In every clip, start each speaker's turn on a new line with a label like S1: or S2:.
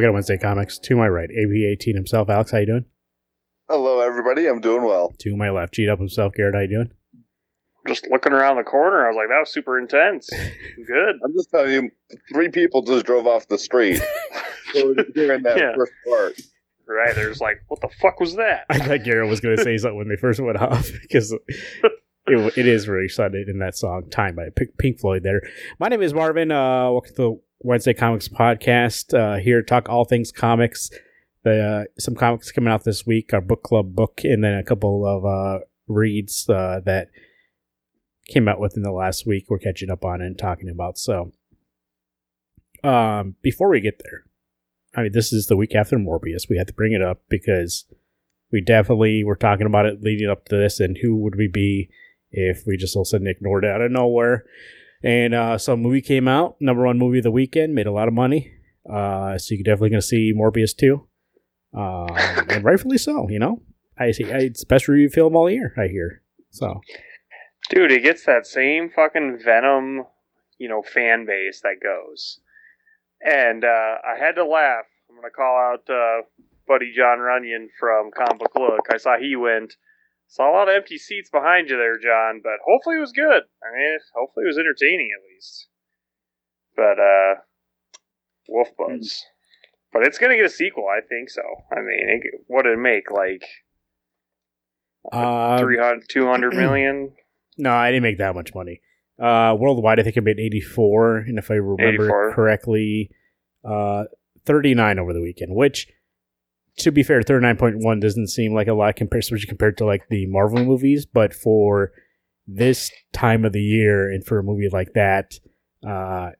S1: Welcome to Wednesday Comics. To my right, AB18 himself, Alex. How you doing?
S2: Hello, everybody. I'm doing well.
S1: To my left, G Up himself, Garrett. How you doing?
S3: Just looking around the corner, I was like, that was super intense. Good.
S2: I'm just telling you, three people just drove off the street. during that
S3: Yeah.
S2: first part.
S3: Right. There's like, what the fuck was that?
S1: I thought Garrett was going to say something when they first went off because it, it is really excited in that song "Time" by Pink Pink Floyd. There. My name is Marvin. Uh, welcome to the Wednesday Comics podcast. Uh, here to talk all things comics. The uh, some comics coming out this week, our book club book, and then a couple of uh, reads uh, that came out within the last week. We're catching up on and talking about. So, um, before we get there, I mean, this is the week after Morbius. We had to bring it up because we definitely were talking about it leading up to this, and who would we be if we just all of a sudden ignored it out of nowhere? And uh, so, movie came out, number one movie of the weekend, made a lot of money. Uh, so you're definitely going to see Morbius 2. uh, and rightfully so. You know, I see it's best review film all year. I hear so.
S3: Dude, it gets that same fucking Venom, you know, fan base that goes. And uh, I had to laugh. I'm going to call out uh, buddy John Runyon from Comic Book Look. I saw he went. Saw a lot of empty seats behind you there, John, but hopefully it was good. I mean, hopefully it was entertaining at least. But, uh, Wolf Buzz. But it's going to get a sequel, I think so. I mean, it, what did it make? Like
S1: Uh,
S3: 300, 200 million?
S1: No, I didn't make that much money. Uh, worldwide, I think I made 84, and if I remember
S3: 84.
S1: correctly, uh, 39 over the weekend, which, to be fair, 39.1 doesn't seem like a lot compared, especially compared to like the Marvel movies, but for this time of the year and for a movie like that, uh,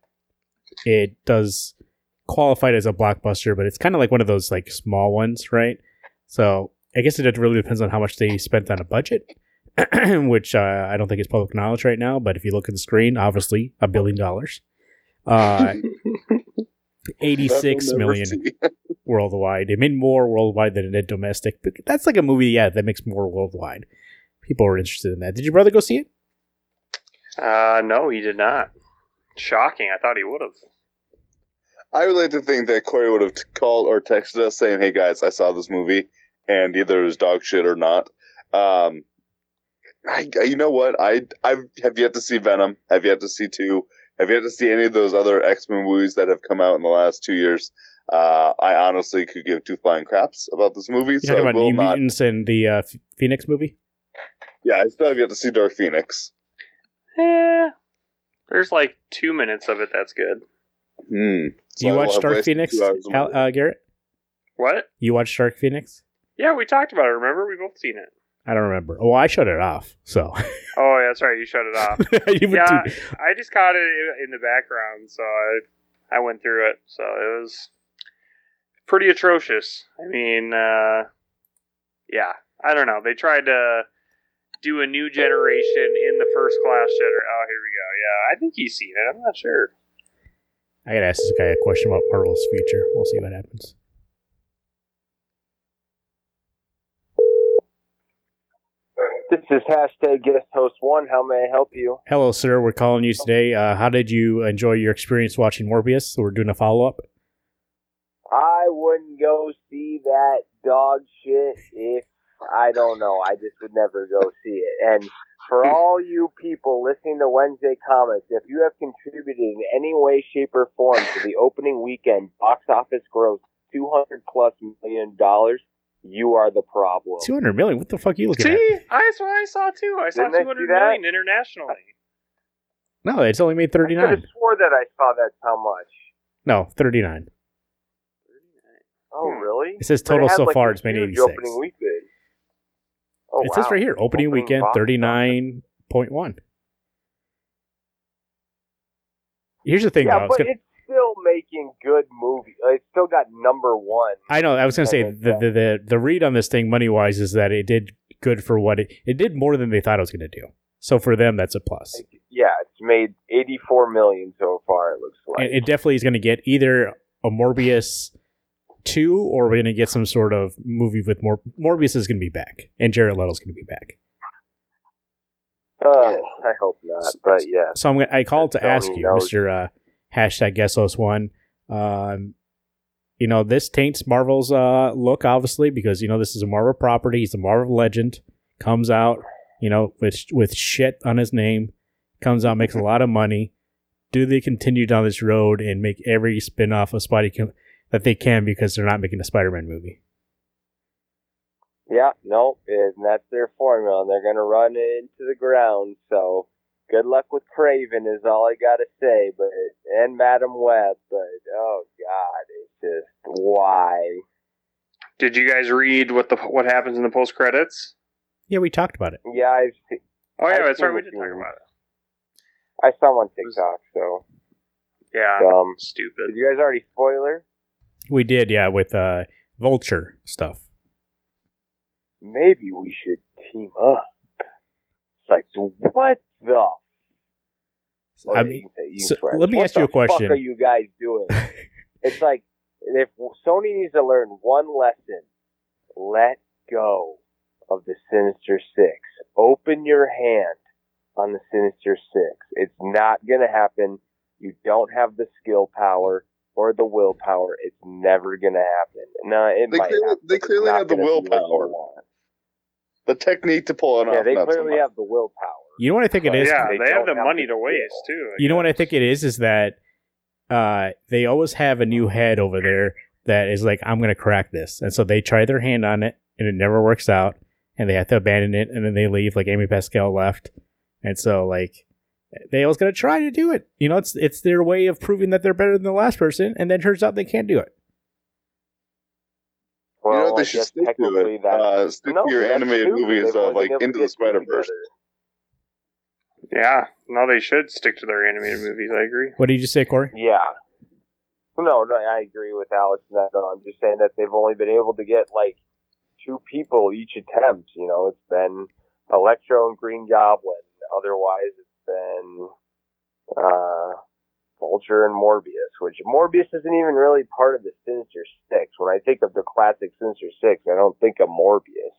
S1: it does qualify as a blockbuster, but it's kind of like one of those like small ones, right? So I guess it really depends on how much they spent on a budget. which uh, I don't think is public knowledge right now. But if you look at the screen, obviously a billion dollars, uh, eighty-six
S2: That we'll never
S1: million. worldwide. It made more worldwide than it did domestic. But that's like a movie, yeah, that makes more worldwide. People are interested in that. Did your brother go see it?
S3: Uh, no, he did not. Shocking. I thought he would have.
S2: I would like to think that Corey would have t- called or texted us saying, "Hey guys, I saw this movie, and either it was dog shit or not." Um, I, I- you know what? I I have yet to see Venom. Have yet to see two. Have yet to see any of those other X Men movies that have come out in the last two years. Uh, I honestly could give two flying craps about this movie.
S1: You
S2: so
S1: talking about
S2: will
S1: New
S2: not.
S1: Mutants and the uh, Phoenix movie?
S2: Yeah, I still have yet to see Dark Phoenix.
S3: Yeah. There's like two minutes of it that's good.
S2: Hmm.
S1: Do you
S2: I
S1: watch Dark Phoenix,
S2: two hours of my
S1: Al- uh, Garrett?
S3: What?
S1: You watched Dark Phoenix?
S3: Yeah, we talked about it. Remember? We both seen it.
S1: I don't remember. Oh, I shut it off. So
S3: Oh, yeah, that's right. You shut it off. Yeah, I just caught it in- in the background, so I, I went through it. So it was pretty atrocious. I mean, uh, yeah, I don't know. They tried to do a new generation in the first class gener. Oh, here we go. Yeah, I think he's seen it. I'm not sure.
S1: I gotta ask this guy a question about Marvel's future. We'll see what happens.
S4: This is hashtag guest host one. How may I help you?
S1: Hello, sir. We're calling you today. Uh, how did you enjoy your experience watching Morbius? So we're doing a follow up.
S4: I wouldn't go see that dog shit if I don't know. I just would never go see it. And for hmm. all you people listening to Wednesday Comics, if you have contributed in any way, shape, or form to the opening weekend box office gross two hundred plus million dollars, you are the problem.
S1: Two hundred million. What the fuck are you looking
S3: See,
S1: at?
S3: I, that's what I saw too. I saw
S4: Didn't I see
S3: 200
S4: that?
S3: million internationally.
S1: No, it's only made thirty nine.
S4: I could swore that I saw that. how much.
S1: No, thirty nine.
S4: Oh, really?
S1: It says total
S4: had,
S1: so
S4: like,
S1: far it's made
S4: huge
S1: eighty six.
S4: Opening weekend. Oh,
S1: it says right here, opening,
S4: Opening
S1: weekend thirty nine point one. Here's the thing,
S4: yeah,
S1: though. It's
S4: but
S1: gonna-
S4: it's still making good movies. Uh, It's still got number one.
S1: I know. I was going to say the, the the the read on this thing money wise is that it did good for what it it did more than they thought it was going to do. So for them, that's a plus.
S4: Yeah, it's made eighty-four million so far. It looks like.
S1: it, it definitely is going to get either a Morbius two, or we're going to get some sort of movie with more. Morbius is going to be back, and Jared Leto's going to be back.
S4: Uh, I hope not, but yeah.
S1: So I'm gonna, I called to ask you. Mister uh, hashtag Guessos one. Um, you know, this taints Marvel's uh, look, obviously, because you know this is a Marvel property. He's a Marvel legend. Comes out, you know, with with shit on his name. Comes out, makes a lot of money. Do they continue down this road and make every spin off of Spidey that they can because they're not making a Spider Man movie?
S4: Yeah, no, and that's their formula, and they're going to run it into the ground. So, good luck with Kraven is all I got to say. But and Madame Web, but oh god, it's just why.
S3: Did you guys read what the what happens in the post credits?
S1: Yeah, we talked about it.
S4: Yeah, I've seen,
S3: Oh yeah,
S4: I've
S3: that's right. We did talk about it.
S4: I saw one TikTok. So,
S3: Yeah,
S4: um,
S3: stupid.
S4: did you guys already spoiler?
S1: We did, yeah, with uh, Vulture stuff.
S4: Maybe we should team up. It's like what the?
S1: I mean,
S4: you can say- you can
S1: so let me
S4: What
S1: ask you a
S4: the fuck
S1: question.
S4: are you guys doing? it's like if Sony needs to learn one lesson, let go of the Sinister Six. Open your hand on the Sinister Six. It's not gonna happen. You don't have the skill power or the willpower. It's never gonna happen. No, it
S2: They
S4: might.
S2: clearly-
S4: happen,
S2: they clearly have the
S4: gonna be what you
S2: willpower. The technique to pull it
S4: Yeah,
S2: off. Yeah, they
S4: clearly have the willpower.
S1: you know what I think it is?
S3: Yeah,
S4: they
S3: they, have the
S4: have
S3: money to waste
S4: skill.
S3: too.
S1: You know what I think it is? Is that uh, they always have a new head over there that is like, I'm going to crack this. And so they try their hand on it and it never works out. And they have to abandon it and then they leave, like Amy Pascal left. And so, like, they always going to try to do it. You know, it's it's their way of proving that they're better than the last person. And then turns out they can't do it.
S4: Well,
S2: you know what they
S4: I
S2: should stick to it.
S4: that-
S2: Uh, stick
S4: No,
S2: to your animated
S4: true.
S2: movies
S4: They've
S2: of like Into the Spider Verse.
S3: Yeah, no, they should stick to their animated movies. I agree.
S1: What did you say, Corey?
S4: Yeah. No, no, I agree with Alex in that. I'm just saying that they've only been able to get like two people each attempt. You know, it's been Electro and Green Goblin. Otherwise, it's been uh, Vulture and Morbius, which Morbius isn't even really part of the Sinister Six. When I think of the classic Sinister Six, I don't think of Morbius.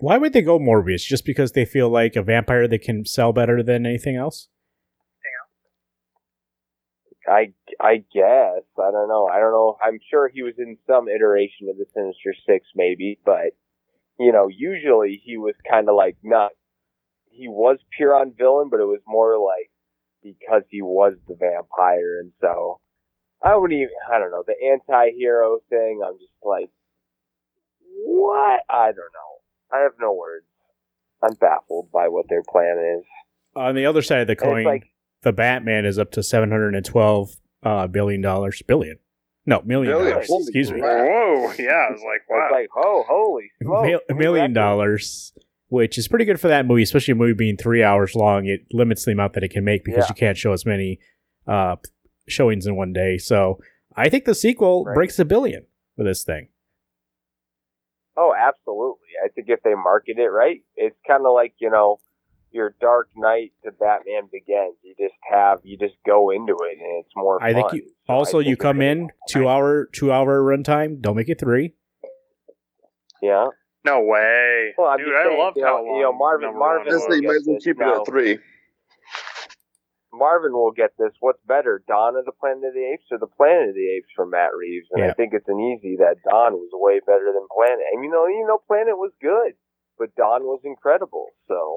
S1: Why would they go Morbius? Just because they feel like a vampire they can sell better than anything else?
S4: I I guess I don't know. I don't know. I'm sure he was in some iteration of the Sinister Six, maybe, but you know, usually he was kind of like not. He was pure on villain, but it was more like because he was the vampire, and so I wouldn't even. I don't know the anti-hero thing. I'm just like, what? I don't know. I have no words. I'm baffled by what their plan is.
S1: On the other side of the coin,
S4: like
S1: the Batman is up to seven hundred and twelve uh, billion dollars. Billion, no million
S2: Billion.
S1: dollars. Excuse me,
S2: crap.
S3: Whoa, yeah, I was like, wow.
S4: it's like, oh, holy smokes!
S1: Mil- a million
S4: record.
S1: dollars, which is pretty good for that movie, especially a movie being three hours long. It limits the amount that it can make because
S4: Yeah.
S1: you can't show as many uh, showings in one day. So I think the sequel
S4: Right.
S1: breaks a billion for this thing.
S4: Oh, absolutely. I think if they market it right, it's kind of like, you know, your Dark Knight to Batman Begins. You just have, you just go into it and it's more
S1: I think you also
S4: think
S1: you come in two hour two hour runtime. Don't make it three.
S4: Yeah.
S3: No way,
S4: Well, I'm
S3: dude.
S4: just
S3: I
S4: saying,
S3: loved
S4: you
S3: how
S4: know-
S3: long
S4: you know, Marvin- Marvin
S3: one
S2: Just say
S3: was.
S2: you might as well keep it at three.
S4: Marvin will get this. What's better, Dawn of the Planet of the Apes or the Planet of the Apes from Matt Reeves? And
S1: Yeah.
S4: I think it's an easy that Dawn was way better than Planet. I mean, you know, you know, Planet was good, but Dawn was incredible. So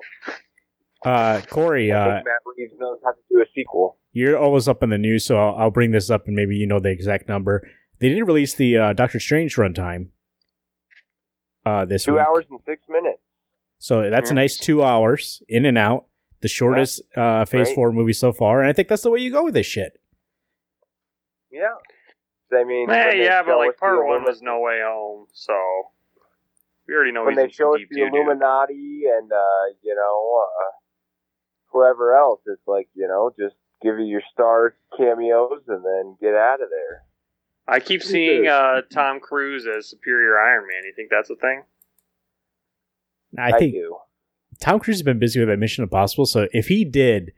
S1: Uh, Corey,
S4: I
S1: uh,
S4: think Matt Reeves knows how to do a sequel.
S1: you're always up in the news, so I'll, I'll bring this up and maybe you know the exact number. They didn't release the uh, Doctor Strange runtime uh, this
S4: Two
S1: week.
S4: hours and six minutes.
S1: So that's a nice two hours in and out. The shortest uh, Phase
S4: Right.
S1: Four movie so far, and I think that's the way you go with this shit.
S4: Yeah. I mean,
S3: Eh, yeah, but like part one was No Way Home, so we already know
S4: when
S3: he's
S4: they
S3: in
S4: show us
S3: deep
S4: the
S3: doo-doo.
S4: Illuminati and uh, you know uh, whoever else, it's like you know just give you your star cameos and then get out of there.
S3: I keep seeing uh, Tom Cruise as Superior Iron Man. You think that's a thing?
S1: I think
S4: do.
S1: Tom Cruise has been busy with that Mission Impossible, so if he did,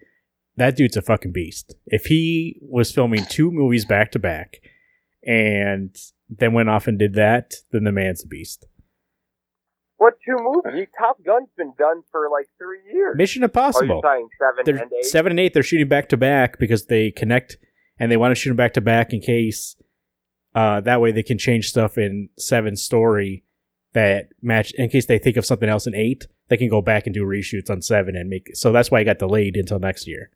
S1: that dude's a fucking beast. If he was filming two movies back to back and then went off and did that, then the man's a beast.
S4: What two movies? Top Gun's been done for like three years.
S1: Mission
S4: Are you
S1: Impossible.
S4: seven
S1: They're
S4: and eight?
S1: seven and eight. They're shooting back to back because they connect, and they want to shoot them back to back in case Uh, that way they can change stuff in seven story that match in case they think of something else in eight. They can go back and do reshoots on seven and make. So that's why it got delayed until next year.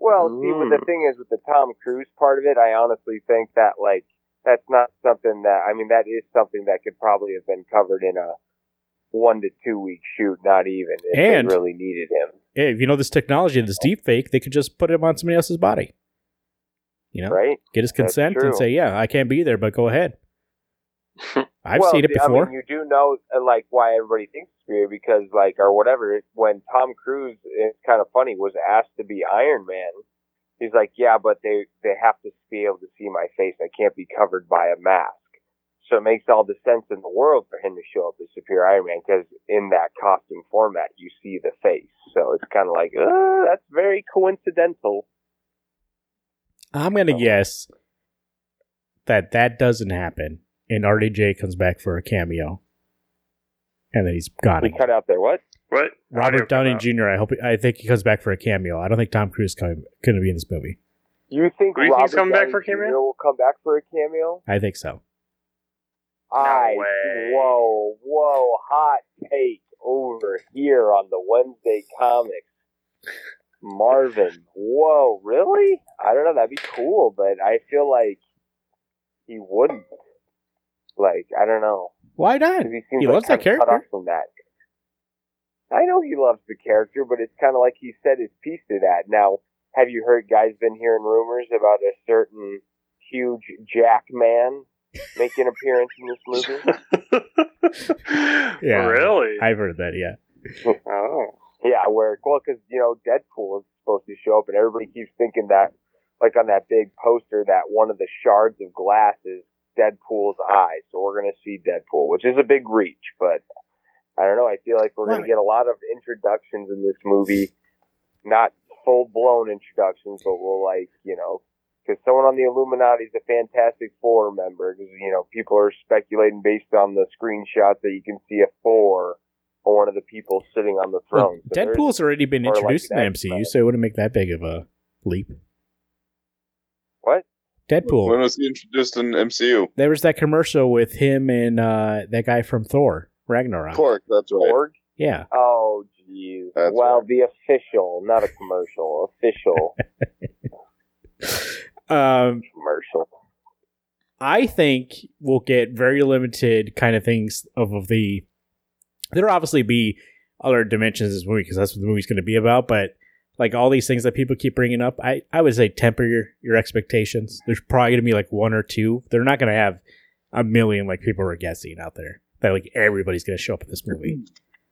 S4: Well, see, but the thing is with the Tom Cruise part of it, I honestly think that like that's not something that I mean that is something that could probably have been covered in a one to two week shoot, not even if
S1: And-
S4: they really needed him.
S1: Hey, if you know this technology, and this deep fake, they could just put him on somebody else's body. You know,
S4: Right?
S1: get his consent and say, "Yeah, I can't be there, but go ahead." I've
S4: well,
S1: seen it
S4: see, I
S1: before.
S4: mean, you do know uh, like why everybody thinks it's weird because like or whatever. When Tom Cruise, it's kind of funny, was asked to be Iron Man. He's like, yeah, but they they have to be able to see my face. I can't be covered by a mask. So it makes all the sense in the world for him to show up as Superior Iron Man because in that costume format you see the face. So it's kind of like, uh, that's very coincidental.
S1: I'm gonna
S4: Oh.
S1: guess that that doesn't happen, and RDJ comes back for a cameo, and then he's gone.
S4: We cut out there. What?
S3: What?
S1: Robert Downey Jr. I hope I think he comes back for a cameo. I don't think Tom Cruise coming going to be in this movie.
S4: You think
S3: Who do you
S4: Robert
S3: think's coming back for a cameo?
S4: Jr. will come back for a cameo?
S1: I think so.
S4: I
S3: way.
S4: whoa whoa hot take over here on the Wednesday comics. Marvin, whoa, really? I don't know. That'd be cool, but I feel like he wouldn't. Like I don't know.
S1: Why not?
S4: he seems
S1: He
S4: like
S1: loves that
S4: kinda cut
S1: character.
S4: off from that. I know he loves the character, but it's kind of like he said his piece to that. Now, have you heard guys been hearing rumors about a certain huge Jack man making an appearance in this movie?
S1: Yeah.
S3: Really?
S1: I've heard that. Yeah.
S3: oh.
S4: Yeah, where well, because you know Deadpool is supposed to show up, and everybody keeps thinking that, like on that big poster, that one of the shards of glass is Deadpool's eye. So we're gonna see Deadpool, which is a big reach, but I don't know. I feel like we're gonna get a lot of introductions in this movie, not full blown introductions, but we'll like you know. Because someone on the Illuminati is a Fantastic Four member. Because you know people are speculating based on the screenshots that you can see a four or one of the people sitting on the
S1: Well,
S4: throne. So there's-
S1: Deadpool's already been
S4: or like
S1: introduced in the MCU,
S4: right.
S1: so it wouldn't make that big of a leap.
S4: What?
S1: Deadpool.
S2: When was he introduced in MCU?
S1: There was that commercial with him and uh, that guy from Thor Ragnarok.
S2: Korg, that's right.
S4: Org?
S1: Yeah.
S4: Oh, jeez.
S2: That's
S4: Well,
S2: right.
S4: the official, not a commercial, official
S1: Um,
S4: commercial.
S1: I think we'll get very limited kind of things of, of the. There'll obviously be other dimensions of this movie because that's what the movie's going to be about. But like all these things that people keep bringing up, I, I would say temper your, your expectations. There's probably going to be like one or two. They're not going to have a million like people were guessing out there that like everybody's going to show up in this movie.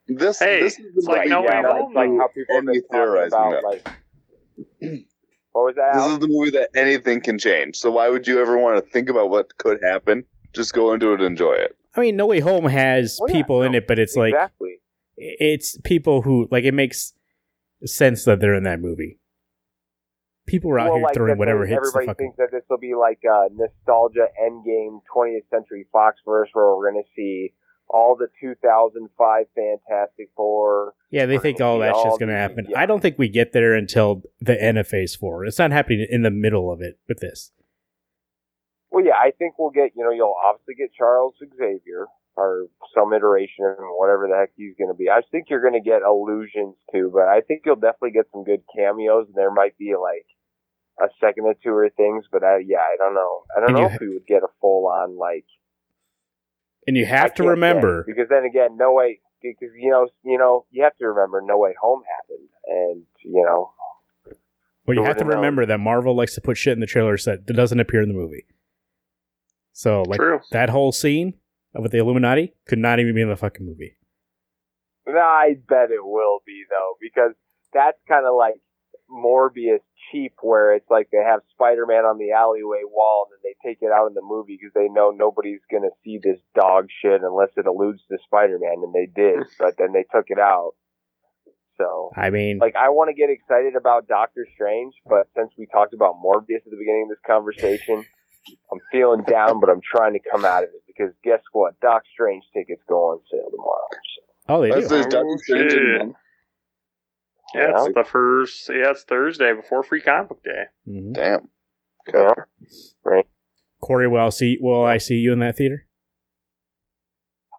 S2: This,
S3: Hey,
S2: this is
S3: like
S2: movie
S3: No
S4: yeah,
S3: Way Home.
S4: like how people have
S2: Any theorizing
S4: about,
S2: that.
S4: like, what was that?
S2: This
S4: Al?
S2: is the movie that anything can change. So why would you ever want to think about what could happen? Just go into it and enjoy it.
S1: I mean, No Way Home has
S4: Well, yeah,
S1: people in it, but it's like it's people who like it makes sense that they're in that movie. People are out
S4: well,
S1: here
S4: like
S1: throwing whatever hits the
S4: Everybody thinks that this will be like a nostalgia endgame 20th Century Fox verse where we're going to see all the 2005 Fantastic Four.
S1: Yeah, they think all that shit's gonna happen.
S4: yeah.
S1: I don't think we get there until the end of Phase Four. It's not happening in the middle of it with this.
S4: Well, yeah, I think we'll get, you know, you'll obviously get Charles Xavier or some iteration of him, whatever the heck he's going to be. I think you're going to get allusions too, but I think you'll definitely get some good cameos, and there might be like a second or two or things, but I, yeah, I don't know. I don't
S1: And
S4: know if
S1: ha-
S4: we would get a full on like.
S1: And you
S4: I
S1: have to remember,
S4: because then again, no way, because you know, you know, you have to remember, No Way Home happened, and you know,
S1: well, you have to remember that Marvel likes to put shit in the trailers that doesn't appear in the movie. So, like
S3: True.
S1: that whole scene with the Illuminati could not even be in the fucking movie.
S4: I bet it will be though, because that's kind of like Morbius cheap, where it's like they have Spider-Man on the alleyway wall, and then they take it out in the movie because they know nobody's gonna see this dog shit unless it alludes to Spider-Man, and they did, but then they took it out. So,
S1: I mean,
S4: like, I want to get excited about Doctor Strange, but since we talked about Morbius at the beginning of this conversation, I'm feeling down, but I'm trying to come out of it because guess what? Doc Strange tickets go on sale tomorrow. So.
S1: oh, they
S2: That's
S1: do.
S2: the Doctor Strange in
S3: Yeah,
S4: Yeah.
S3: it's the first. Yeah, it's Thursday before Free Comic Book Day.
S1: Mhm.
S2: Damn.
S4: Yeah. Right.
S1: Corey, will I see will I see you in that theater?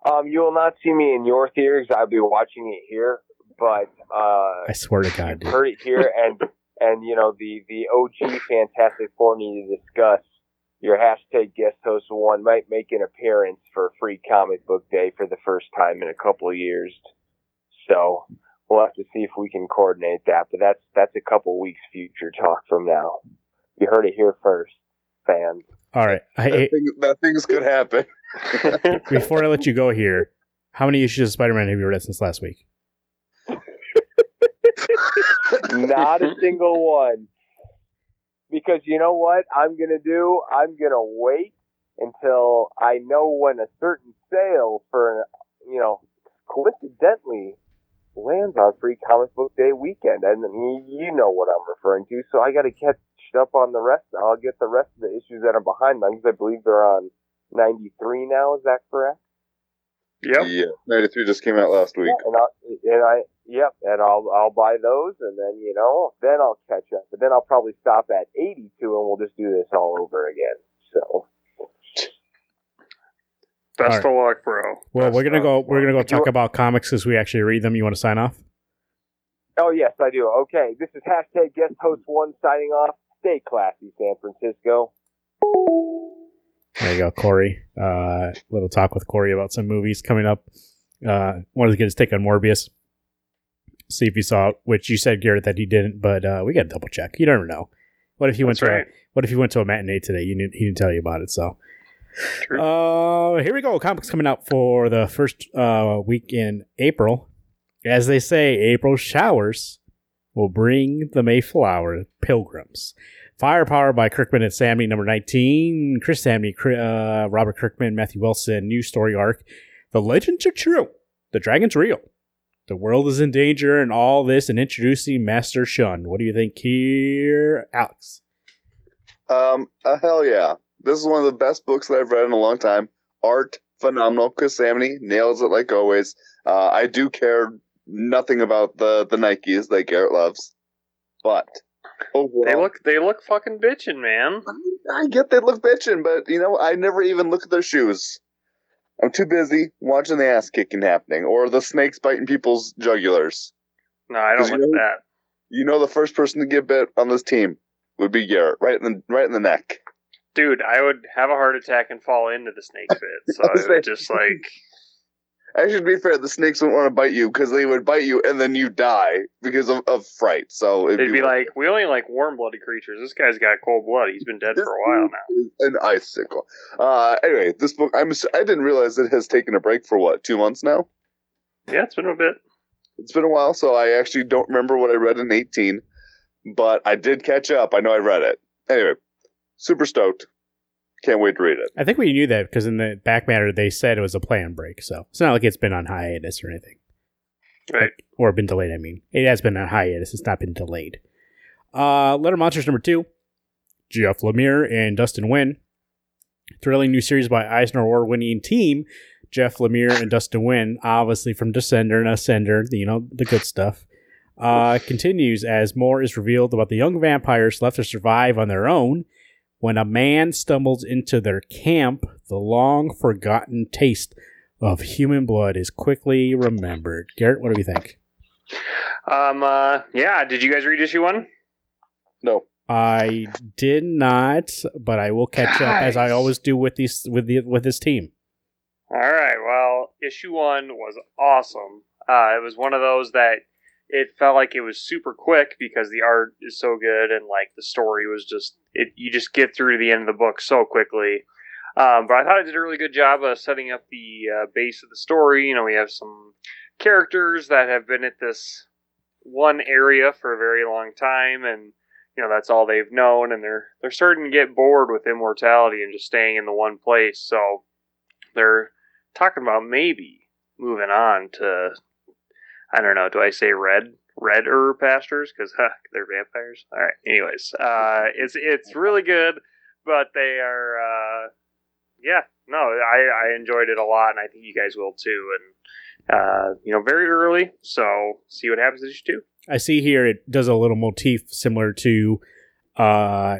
S4: Um, you will not see me in your theater because I'll be watching it here. But uh,
S1: I swear to God, dude.
S4: heard it here, and and you know the the OG Fantastic Four need to discuss. Your hashtag guest host one might make an appearance for Free Comic Book Day for the first time in a couple of years. So we'll have to see if we can coordinate that. But that's that's a couple weeks future talk from now. You heard it here first, fans.
S1: All right. I,
S2: That, thing, that things could happen.
S1: before I let you go here, how many issues of Spider Man have you read since last week?
S4: Not a single one. Because you know what I'm gonna do? I'm gonna wait until I know when a certain sale for you know coincidentally lands on Free Comic Book Day weekend, and you know what I'm referring to. So I got to catch up on the rest. I'll get the rest of the issues that are behind them because I believe they're on 93 now. Is that correct?
S3: Yep.
S2: Yeah, 93 just came out last week.
S4: And I, and I, yep, and I'll I'll buy those, and then you know, then I'll catch up. But then I'll probably stop at 82, and we'll just do this all over again. So
S3: Best of luck, bro.
S1: Well,
S3: Best
S1: we're gonna go.
S3: luck.
S1: We're gonna go
S4: If you-
S1: talk about comics as we actually read them. You want to sign off?
S4: Oh yes, I do. Okay, this is hashtag guest host one signing off. Stay classy, San Francisco.
S1: There you go, Corey. Uh, little talk with Corey about some movies coming up. Uh, wanted to get his take on Morbius. See if he saw it, which you said Garrett that he didn't, but uh, we got to double check. You never know. What if he went
S3: That's
S1: to
S3: right.
S1: a, What if he went to a matinee today? You didn't, he didn't tell you about it. So,
S3: True.
S1: uh, here we go. Comics coming out for the first uh, week in April. As they say, April showers will bring the Mayflower pilgrims. Firepower by Kirkman and Samnee, number 19. Chris Samnee, uh, Robert Kirkman, Matthew Wilson, new story arc. The legends are true. The dragon's real. The world is in danger, and all this, and introducing Master Shun. What do you think here, Alex?
S2: Um, uh, hell yeah. This is one of the best books that I've read in a long time. Art, phenomenal. Chris Samnee nails it like always. Uh, I do care nothing about the, the Nikes that Garrett loves. But overall,
S3: They look they look fucking bitching, man.
S2: I get they look bitching, but you know, I never even look at their shoes. I'm too busy watching the ass kicking happening or the snakes biting people's jugulars.
S3: No, I don't
S2: Because you
S3: like
S2: know-
S3: that.
S2: You know, the first person to get bit on this team would be Garrett, right in the right in the neck.
S3: Dude, I would have a heart attack and fall into the snake pit. So I would just like
S2: Actually, to be fair, the snakes wouldn't want to bite you because they would bite you and then you die because of, of fright. So it'd
S3: they'd be like, we only like warm blooded creatures. This guy's got cold blood. He's been dead for a while now.
S2: An icicle. Uh, anyway, this book, I'm I didn't realize it has taken a break for what two months now.
S3: Yeah, it's been a bit.
S2: It's been a while, so I actually don't remember what I read in 18, but I did catch up. I know I read it. Anyway, super stoked. Can't wait to read it.
S1: I think we knew that because in the back matter they said it was a planned break, so it's not like it's been on hiatus or anything.
S3: Right.
S1: or been delayed. I mean, it has been on hiatus. It's not been delayed. Uh, Little Monsters number two, Jeff Lemire and Dustin Nguyen. Thrilling new series by Eisner Award-winning team Jeff Lemire and Dustin Nguyen, obviously from Descender and Ascender, you know the good stuff. Uh, continues as more is revealed about the young vampires left to survive on their own when a man stumbles into their camp. The long forgotten taste of human blood is quickly remembered. Garrett, what do you think?
S3: Um. Uh. Yeah. Did you guys read issue one?
S2: No,
S1: I did not, but I will catch up as I always do with these with the with this team.
S3: All right. Well, issue one was awesome. Uh, it was one of those that it felt like it was super quick because the art is so good and like the story was just it. You just get through to the end of the book so quickly. Um, but I thought it did a really good job of setting up the uh, base of the story. You know, we have some characters that have been at this one area for a very long time, and you know that's all they've known, and they're they're starting to get bored with immortality and just staying in the one place. So they're talking about maybe moving on to I don't know. Do I say red red redder pastures because huh, they're vampires? All right. Anyways, uh, it's it's really good, but they are uh, yeah. No, I I enjoyed it a lot, and I think you guys will too. And uh, you know, very early, so see what happens issue two.
S1: I see here it does a little motif similar to uh,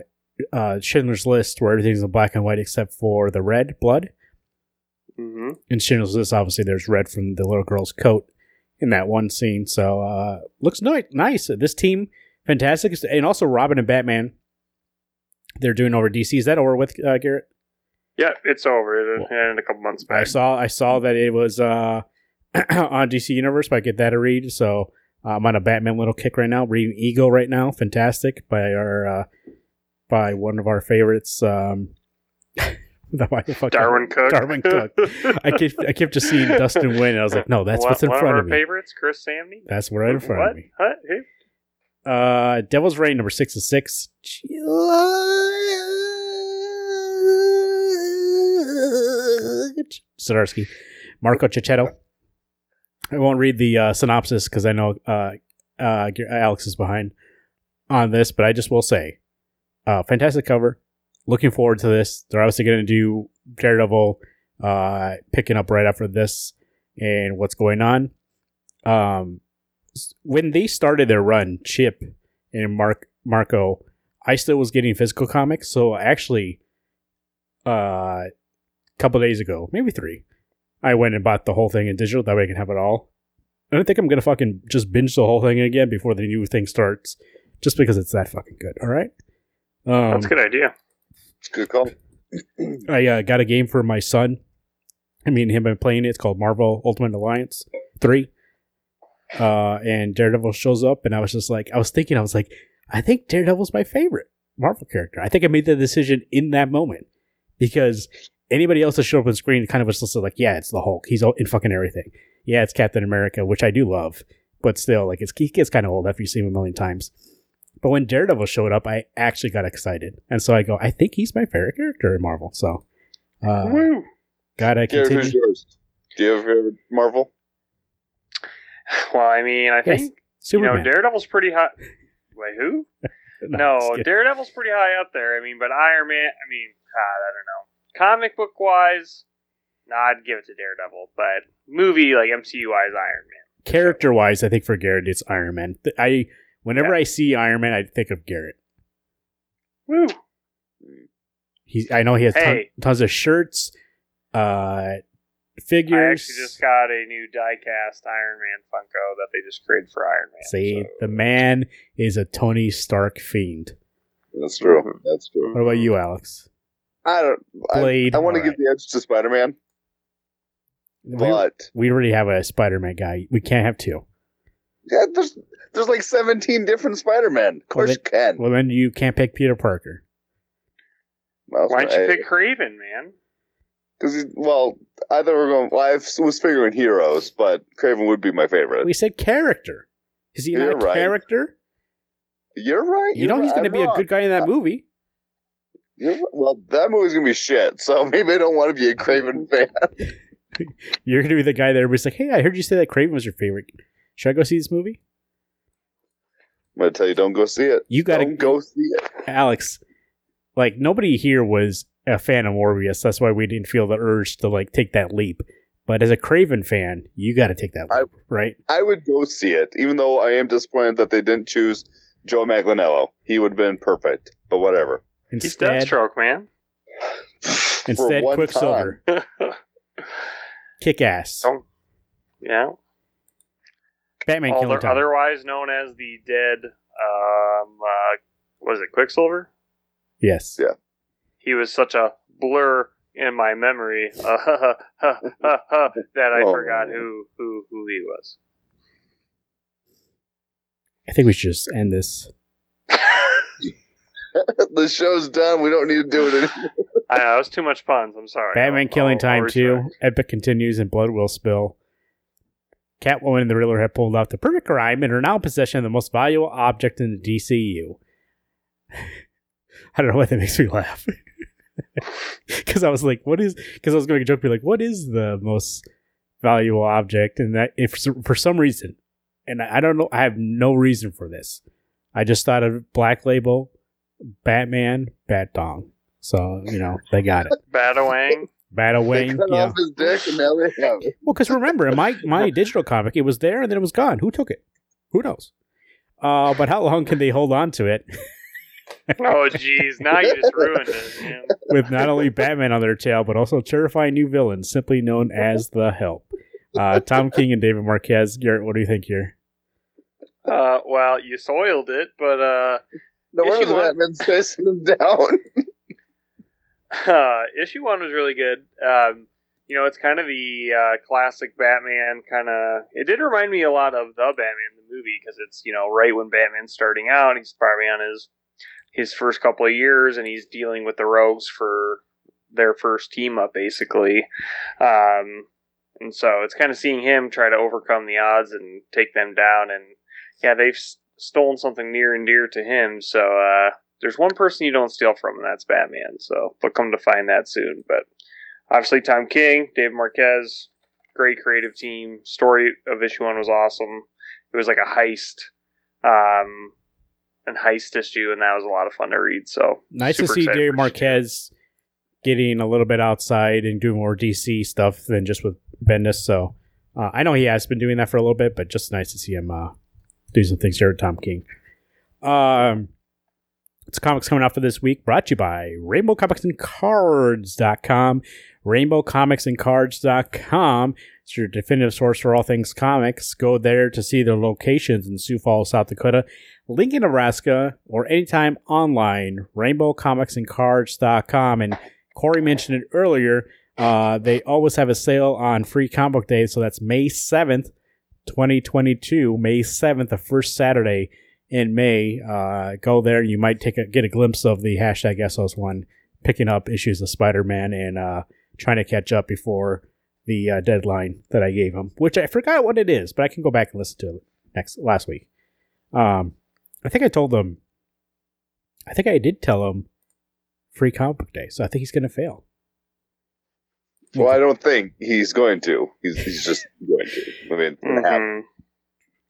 S1: uh, Schindler's List, where everything's in black and white except for the red blood.
S3: Mm hmm
S1: In Schindler's List, obviously, there's red from the little girl's coat in that one scene. So uh, looks ni- nice. This team, fantastic, and also Robin and Batman. They're doing over DC. Is that over with uh, Garrett?
S3: Yeah, it's over in, in a couple months back.
S1: I saw I saw that it was uh, on DC Universe, but I get that a read. So uh, I'm on a Batman little kick right now. Reading Ego right now, fantastic by our uh, by one of our favorites. Um, the motherfucker-
S3: Darwyn Cooke.
S1: Darwyn Cooke. I kept I kept just seeing Dustin Nguyen, and I was like, no, that's
S3: one,
S1: what's in front
S3: of
S1: of
S3: our
S1: me.
S3: favorites, Chris Samnee.
S1: That's right in front
S3: what?
S1: of me.
S3: What? Who?
S1: Uh, Devil's Reign number six of six. Zdarsky, Marco Checchetto. I won't read the uh, synopsis because I know uh, uh, Alex is behind on this, but I just will say, uh, fantastic cover. Looking forward to this. They're obviously going to do Daredevil, uh, picking up right after this and what's going on. Um, when they started their run, Chip and Mark Marco, I still was getting physical comics. So actually, uh, a couple days ago, maybe three, I went and bought the whole thing in digital. That way I can have it all. I don't think I'm gonna fucking just binge the whole thing again before the new thing starts, just because it's that fucking good. All right. Um,
S3: That's a good idea.
S2: It's a good call.
S1: I uh, got a game for my son. I mean, him been playing it. It's called Marvel Ultimate Alliance Three. Uh, and Daredevil shows up, and I was just like, I was thinking, I was like, I think Daredevil's my favorite Marvel character. I think I made the decision in that moment because anybody else that showed up on screen kind of was just like, yeah, it's the Hulk. He's in fucking everything. Yeah, it's Captain America, which I do love, but still, like, it's, he gets kind of old after you see him a million times. But when Daredevil showed up, I actually got excited, and so I go, I think he's my favorite character in Marvel. So, uh,
S3: Woo.
S1: gotta
S2: Garrett, who's
S1: continue.
S2: yours? Do you have a favorite Marvel?
S3: Well, I mean, I
S1: Yes,
S3: think you know Daredevil's pretty hot. Wait, who? No,
S1: just kidding.
S3: Daredevil's pretty high up there. I mean, but Iron Man. I mean, God, I don't know. Comic book wise, nah, I'd give it to Daredevil. But movie like MCU wise, Iron Man.
S1: character wise, I think for Garrett, it's Iron Man. I whenever I see Iron Man, I think of Garrett.
S3: Woo.
S1: He's I know he has ton- tons of shirts, uh, figures.
S3: I actually just got a new die-cast Iron Man Funko that they just created for Iron Man.
S1: See,
S3: so-
S1: the man is a Tony Stark fiend.
S2: That's true. That's true.
S1: What about you, Alex?
S2: I don't. I,
S1: Blade.
S2: I want to
S1: All
S2: give the edge to Spider Man,
S1: We, we already have a Spider Man guy. We can't have two.
S2: yeah, there's there's like 17 different Spider Men. Of course
S1: Well,
S2: you can.
S1: Well, then you can't pick Peter Parker.
S2: Well,
S3: Why don't you
S2: I-
S3: pick Kraven, man?
S2: Because well, I thought we were going. Well, I was figuring heroes, but Kraven would be my favorite.
S1: We said character. Is he
S2: You're
S1: not a
S2: right.
S1: character?
S2: You're right.
S1: You know
S2: you're
S1: he's
S2: right,
S1: going to
S2: I'm
S1: be a good guy in that
S2: Uh,
S1: movie.
S2: You're. Well, that movie's gonna be shit. So maybe I don't want to be a Kraven fan.
S1: You're going to be the guy that everybody's like, "Hey, I heard you say that Kraven was your favorite. Should I go see this movie?"
S2: I'm gonna tell you, don't go see it.
S1: You got to
S2: Don't go see it.
S1: Alex, like nobody here was a fan of Morbius. That's why we didn't feel the urge to like take that leap. But as a Kraven fan, you got to take that
S2: I-
S1: leap, right?
S2: I would go see it, even though I am disappointed that they didn't choose Joe Manganiello. He would have been perfect, but whatever.
S3: He's
S1: Instead,
S3: Deathstroke, man.
S1: Instead, Quicksilver, kick ass.
S3: Oh. yeah.
S1: Batman
S3: Other-
S1: killing time.
S3: otherwise known as the dead. Um, uh, was it Quicksilver?
S1: yes.
S2: Yeah.
S3: He was such a blur in my memory uh, that I
S2: Oh.
S3: forgot who who who he was.
S1: I think we should just end this.
S2: the show's done. We don't need to do it anymore.
S3: I know it was too much puns. I'm sorry.
S1: Batman
S3: I'll-
S1: killing
S3: I'll-
S1: time
S3: I'll
S1: too. Epic continues and blood will spill. Catwoman and the Riddler have pulled off the perfect crime and are now in possession of the most valuable object in the DCU. I don't know why that makes me laugh. Because I was like, what is, because I was going to joke, be like, what is the most valuable object? And that, if for some reason, and I don't know, I have no reason for this. I just thought of Black Label, Batman, Bat Dong. So, you know, they got it.
S3: Batawang.
S1: Battle
S2: They cut
S1: Yeah.
S2: off his dick and now they have it.
S1: Well, because remember, in my my digital comic, it was there and then it was gone. Who took it? Who knows? Uh, but how long can they hold on to it?
S3: Oh, jeez. Now you just ruined it, man.
S1: with not only Batman on their tail, but also terrifying new villains, simply known as the Help. Uh, Tom King and David Marquez. Garrett, what do you think here?
S3: Uh, well, you soiled it, but uh,
S2: No
S3: Issue
S2: wonder
S3: one.
S2: Batman's chasing him down.
S3: Uh, issue one was really good. Um, you know, it's kind of the uh, classic Batman kind of. It did remind me a lot of the Batman the movie because it's you know right when Batman's starting out, he's probably on his his first couple of years, and he's dealing with the Rogues for their first team up, basically. Um, and so it's kind of seeing him try to overcome the odds and take them down. And yeah, they've stolen something near and dear to him. So uh, there's one person you don't steal from, and that's Batman. So, but come to find that soon. But obviously, Tom King, Dave Marquez, great creative team. Story of issue one was awesome. It was like a heist, um, and heist issue, and that was a lot of fun to read. So
S1: Nice to see Dave
S3: for issue two.
S1: Marquez getting a little bit outside and doing more DC stuff than just with Bendis. So uh, I know he has been doing that for a little bit, but just nice to see him uh, do some things here with Tom King. Um, it's comics coming out for this week, brought to you by Rainbow Comics and Cards.com. RainbowComicsandCards.com. It's your definitive source for all things comics. Go there to see their locations in Sioux Falls, South Dakota, Lincoln, Nebraska, or anytime online. RainbowComicsandCards.com. And Corey mentioned it earlier. Uh, they always have a sale on Free Comic Book Day, so that's May 7th, 2022. May 7th, the first Saturday in May. Uh, go there. You might take a, get a glimpse of the hashtag SOS1 picking up issues of Spider Man and uh, trying to catch up before the uh, deadline that I gave him, which I forgot what it is, but I can go back and listen to it next last week. Um, I think I told them. I think I did tell him free comic book day, so I think he's going to fail.
S2: Well, I don't think he's going to. He's, he's just going to. I mean, it's gonna happen.
S3: Mhm.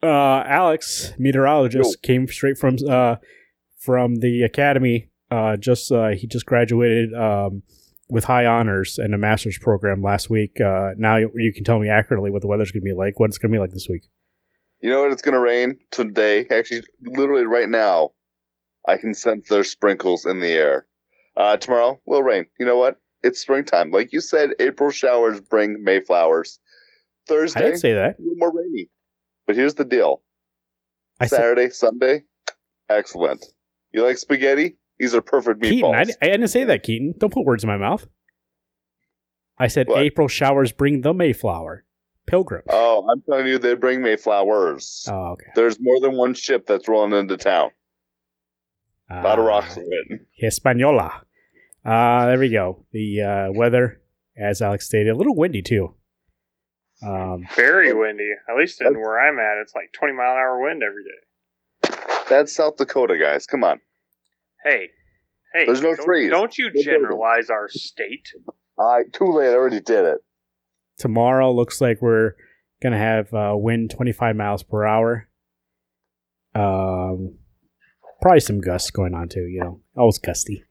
S1: Uh, Alex, meteorologist, came straight from uh, from the academy. Uh, just uh, he just graduated um, with high honors in a master's program last week. Uh, now you, you can tell me accurately what the weather's going to be like. What it's going to be like this week.
S2: You know what? It's going to rain today. Actually, literally right now, I can sense there's sprinkles in the air. Uh, tomorrow will rain. You know what? It's springtime. Like you said, April showers bring Mayflowers.
S1: I
S2: Thursday,
S1: didn't say that.
S2: a little more rainy. But here's the deal
S1: I
S2: Saturday, Sunday, excellent. You like spaghetti? These are perfect
S1: Keaton. I,
S2: meatballs.
S1: I didn't say that, Keaton. Don't put words in my mouth. I said
S2: What?
S1: April showers bring the Mayflower. Pilgrim.
S2: oh, I'm telling you, they bring Mayflowers.
S1: Oh, okay.
S2: There's more than one ship that's rolling into town. A lot of
S1: Ah.
S2: rocks are hitting.
S1: Hispaniola. Uh, there we go. The uh, weather, as Alex stated, a little windy too. Um,
S3: Very windy. At least in where I'm at, it's like 20 mile an hour wind every day.
S2: That's South Dakota, guys. Come on.
S3: Hey, hey.
S2: There's no
S3: don't,
S2: trees.
S3: Don't you
S2: No buildings.
S3: generalize our state.
S2: I too late. I already did it.
S1: tomorrow looks like we're gonna have uh, wind 25 miles per hour. Um, probably some gusts going on too. You know, always gusty.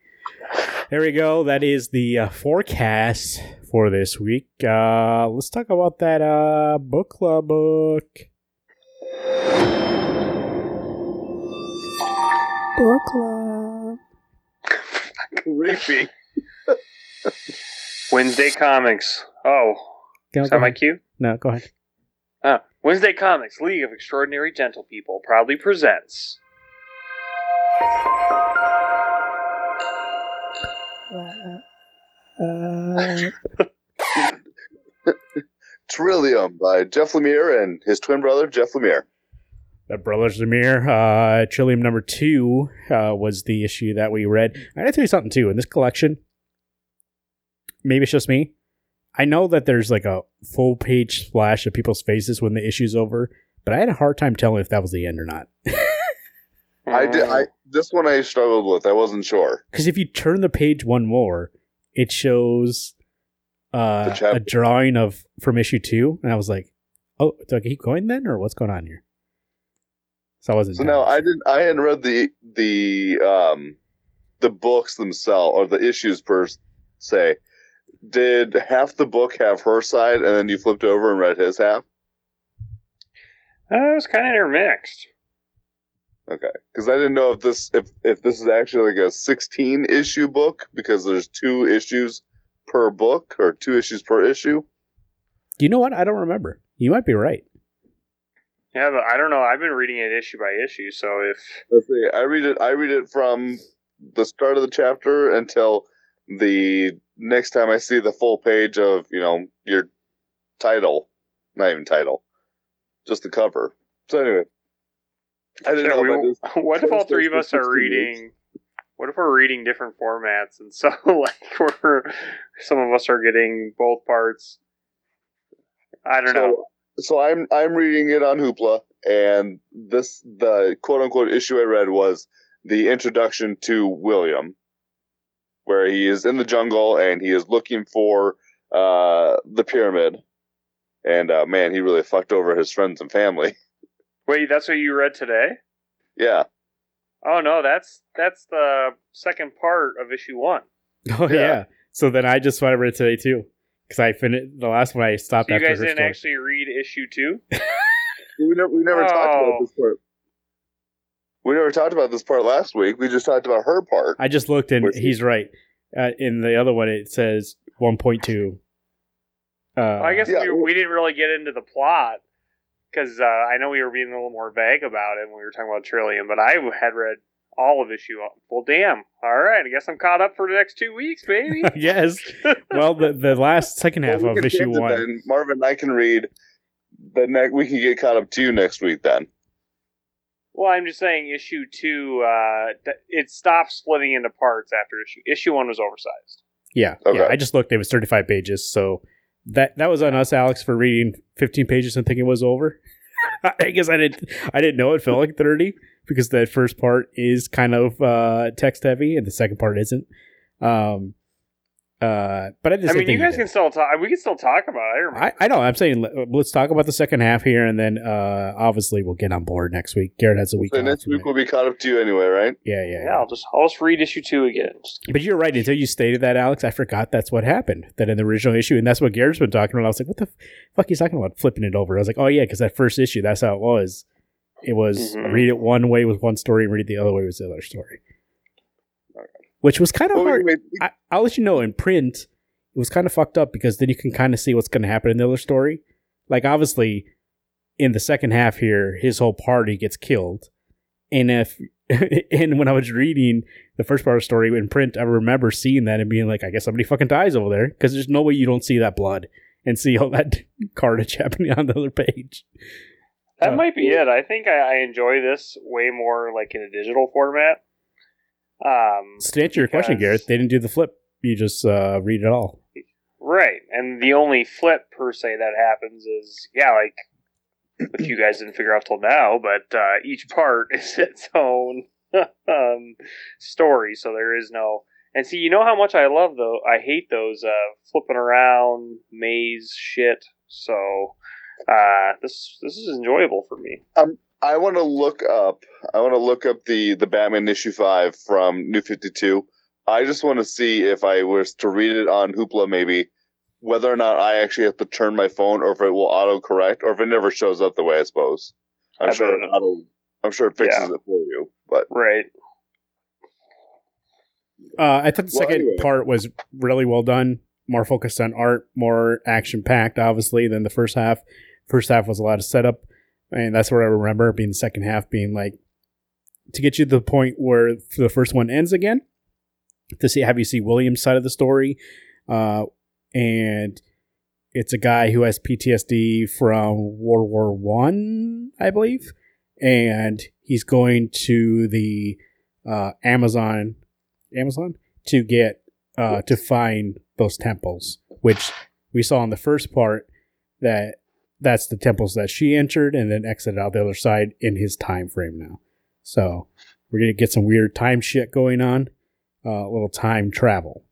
S1: There we go. That is the uh, forecast for this week. Uh, let's talk about that uh, book club book. Book club.
S2: Creepy.
S3: Wednesday Comics. Oh,
S1: Go,
S3: is
S1: go
S3: that my cue?
S1: No, go ahead.
S3: Ah, Wednesday Comics, League of Extraordinary Gentle People, proudly presents.
S2: Trillium by Jeff Lemire and his twin brother Jeff Lemire.
S1: The Brothers Lemire, uh, Trillium number two uh, was the issue that we read. I gotta tell you something too. In this collection, maybe it's just me. I know that there's like a full page splash of people's faces when the issue's over, but I had a hard time telling if that was the end or not.
S2: I did. I this one I struggled with. I wasn't sure.
S1: Because if you turn the page one more, it shows uh, a drawing of from issue two, and I was like, "Oh, do I keep going then, or what's going on here?" So I wasn't.
S2: So no, I didn't. I hadn't read the the um the books themselves or the issues per se. Did half the book have her side, and then you flipped over and read his half?
S3: Uh, it was kind of intermixed.
S2: Okay, because I didn't know if this if if this is actually like a 16 issue book because there's two issues per book or two issues per issue.
S1: You know what? I don't remember. You might be right.
S3: Yeah, but I don't know. I've been reading it issue by issue, so if
S2: Let's see. I read it. I read it from the start of the chapter until the next time I see the full page of you know your title, not even title, just the cover. So anyway, I didn't
S3: Sure,
S2: know
S3: we- what if all three of us are
S2: 16
S3: reading? What if we're reading different formats, and so like we're some of us are getting both parts? I don't know.
S2: So, so I'm I'm reading it on Hoopla, and this the quote unquote issue I read was the introduction to William, where he is in the jungle and he is looking for uh, the pyramid, and uh, man, he really fucked over his friends and family.
S3: Wait, that's what you read today?
S2: yeah,
S3: Oh no, that's that's the second part of issue one.
S1: Oh yeah.
S2: Yeah.
S1: So then I just read it today too, because I finished the last one. I stopped
S3: So you
S1: after
S3: guys
S1: her
S3: didn't
S1: story.
S3: actually read issue two?
S2: we never we never talked about
S3: Oh.
S2: this part. We never talked about this part last week. We just talked about her part.
S1: I just looked and
S2: Where's he?
S1: he's right. Uh, in the other one, it says 1.2. Uh,
S3: I guess
S2: yeah,
S3: we, we didn't really get into the plot because uh, I know we were being a little more vague about it when we were talking about Trillium, but I had read all of issue. Well, damn. All right, I guess I'm caught up for the next two weeks, baby.
S1: yes. Well, the the last second half
S2: Well, we
S1: of issue one.
S2: then. Marvin I can read. The next we can get caught up to you next week then.
S3: well, I'm just saying issue two. Uh, it stopped splitting into parts after issue. Issue one was oversized.
S1: Yeah,
S2: Okay.
S1: yeah. I just looked; it was thirty-five pages. So that that was on us, Alex, for reading fifteen pages and thinking it was over. I guess I didn't. I didn't know it felt like thirty because that first part is kind of uh, text heavy, and the second part isn't. Um, uh, but I just.
S3: I mean, you guys can still talk. We can still talk about it. I remember.
S1: I, I know. I'm saying let- let's talk about the second half here, and then uh, obviously we'll get on board next week. Garrett has a week.
S2: So next week we'll be caught up to you anyway, right?
S1: yeah, yeah,
S3: yeah, I'll just I'll just read issue two again.
S1: But you're right. Until you stated that, Alex, I forgot that's what happened. That in the original issue, and that's what Garrett's been talking about. I was like, what the fuck he's talking about? Flipping it over. I was like, oh yeah, because that first issue, that's how it was. It was
S3: Mhm.
S1: read it one way with one story, and read it the other way with the other story. Which was kind of
S2: Well,
S1: hard.
S2: we- we-
S1: I, I'll let you know in print, it was kind of fucked up because then you can kind of see what's going to happen in the other story. Like, obviously, in the second half here, his whole party gets killed. And if, and when I was reading the first part of the story in print, I remember seeing that and being like, I guess somebody fucking dies over there because there's no way you don't see that blood and see all that carnage happening on the other page.
S3: That
S1: Uh,
S3: might be it. I think I, I enjoy this way more like in a digital format. Um,
S1: So to answer your question,
S3: Because-
S1: Garrett, they didn't do the flip. You just uh, read it all.
S3: right, and the only flip per se that happens is yeah, like which you guys didn't figure out till now, but uh, each part is its own um, story, so there is no. And see, you know how much I love though. I hate those uh, flipping around maze shit. So uh, this this is enjoyable for me.
S2: I want to look up. I want to look up the the Batman issue five from New Fifty Two. I just want to see if I was to read it on Hoopla, maybe whether or not I actually have to turn my phone, or if it will auto correct, or if it never shows up the way I suppose. I'm
S3: I
S2: sure it auto. I'm sure it fixes
S3: Yeah.
S2: it for you, but
S3: Right.
S1: Uh, I thought the
S2: Well,
S1: second
S2: anyway.
S1: part was really well done, more focused on art, more action packed, obviously, than the first half. First half was a lot of setup, and that's what I remember. Being the second half being like to get you to the point where the first one ends again. To see have you see William's side of the story, uh, and it's a guy who has PTSD from World War One, I, believe, and he's going to the uh, Amazon Amazon to get uh, to find those temples, which we saw in the first part that that's the temples that she entered and then exited out the other side in his time frame now. So we're gonna get some weird time shit going on, uh, a little time travel,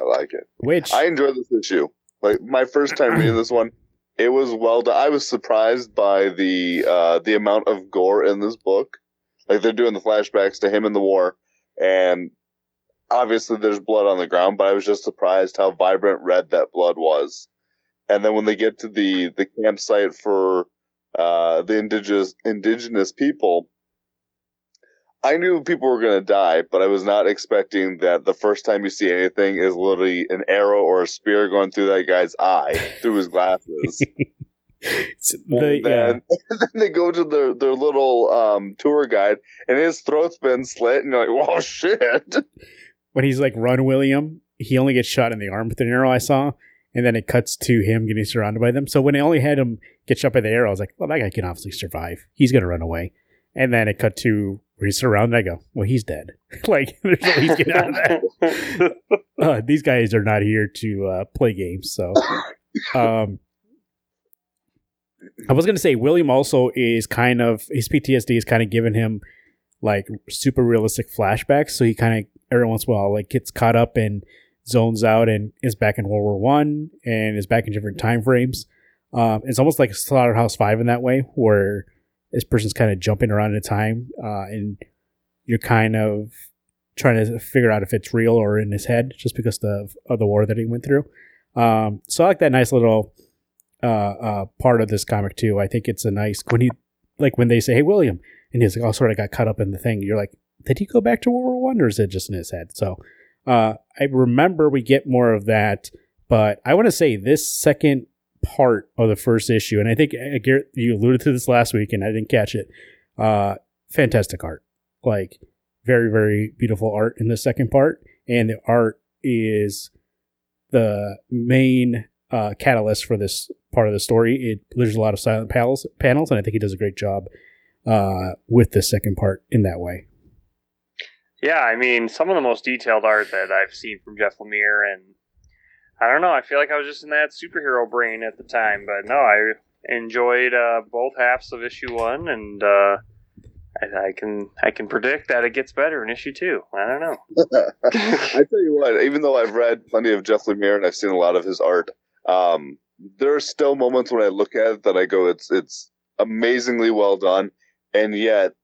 S2: I like it.
S1: which
S2: I enjoyed this issue. Like my first time reading this one, it was well done. I was surprised by the uh, the amount of gore in this book. Like they're doing the flashbacks to him in the war, and obviously there's blood on the ground. But I was just surprised how vibrant red that blood was. And then when they get to the the campsite for uh, the indigenous indigenous people. I knew people were going to die, but I was not expecting that the first time you see anything is literally an arrow or a spear going through that guy's eye through his glasses.
S1: It's
S2: And
S1: the, yeah.
S2: then, and then they go to their, their little um, tour guide, and his throat's been slit, and you're like, "Whoa, shit!"
S1: when he's like run William, he only gets shot in the arm with an arrow I saw, and then it cuts to him getting surrounded by them. So when they only had him get shot by the arrow, I was like, well, that guy can obviously survive. He's gonna run away. And then it cut to where he's surrounded. I go, well, he's dead. like there's no way he's getting out of that. Uh, these guys are not here to uh, play games. So, um, I was gonna say William also is kind of his PTSD is kind of giving him like super realistic flashbacks. So he kind of every once in a while like gets caught up and zones out and is back in World War One and is back in different time frames. Um, it's almost like Slaughterhouse Five in that way, where this person's kind of jumping around in time, uh, and you're kind of trying to figure out if it's real or in his head, just because the, of the war that he went through. Um, so I like that nice little uh, uh, part of this comic too. I think it's a nice when he like when they say, "Hey, William," and he's like, "Oh, sort of got caught up in the thing." You're like, "Did he go back to World War One, or is it just in his head?" So uh, I remember we get more of that, but I want to say this second part of the first issue, and I think uh, Garrett, you alluded to this last week, and I didn't catch it. Uh, fantastic art, like very very beautiful art in the second part, and the art is the main uh, catalyst for this part of the story. It there's a lot of silent panels, panels, and I think he does a great job uh, with the second part in that way.
S3: Yeah, I mean, some of the most detailed art that I've seen from Jeff Lemire, and I don't know, I feel like I was just in that superhero brain at the time, but no, I enjoyed uh, both halves of issue one, and uh, I, I can I can predict that it gets better in issue two. I don't know.
S2: I tell you what, even though I've read plenty of Jeff Lemire and I've seen a lot of his art, um, there are still moments when I look at it that I go, "It's it's amazingly well done," and yet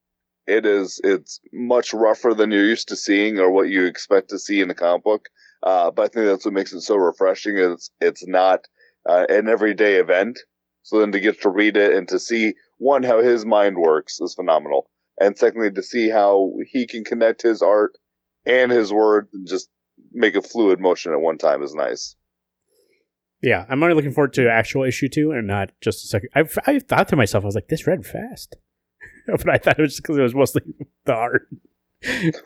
S2: it is it's much rougher than you're used to seeing or what you expect to see in a comic book. Uh, but I think that's what makes it so refreshing. Is it's not uh, an everyday event. So then to get to read it and to see one how his mind works is phenomenal, and secondly to see how he can connect his art and his words and just make a fluid motion at one time is nice.
S1: Yeah, I'm only looking forward to actual issue two and not just a second. I, I thought to myself, I was like, this read fast. but I thought it was because it was mostly the art.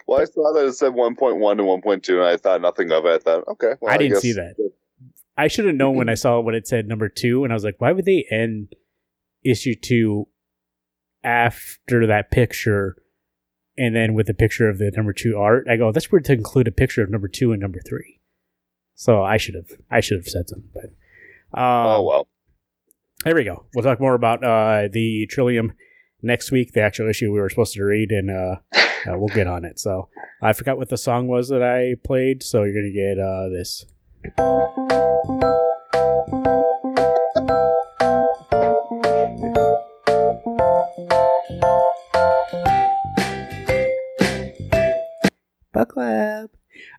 S2: Well, I saw that it said 1.1 to 1.2, and I thought nothing of it. I thought, okay, well,
S1: I didn't
S2: guess-
S1: see that. I should have known when I saw when it said number two, and I was like, why would they end issue two after that picture and then with the picture of the number two art? I go, that's weird to include a picture of number two and number three. So I should have I should have said something. But um,
S2: Oh well.
S1: There we go. We'll talk more about uh, the Trillium next week, the actual issue we were supposed to read, and uh, uh, we'll get on it. So I forgot what the song was that I played, so you're going to get uh, this. Book Club.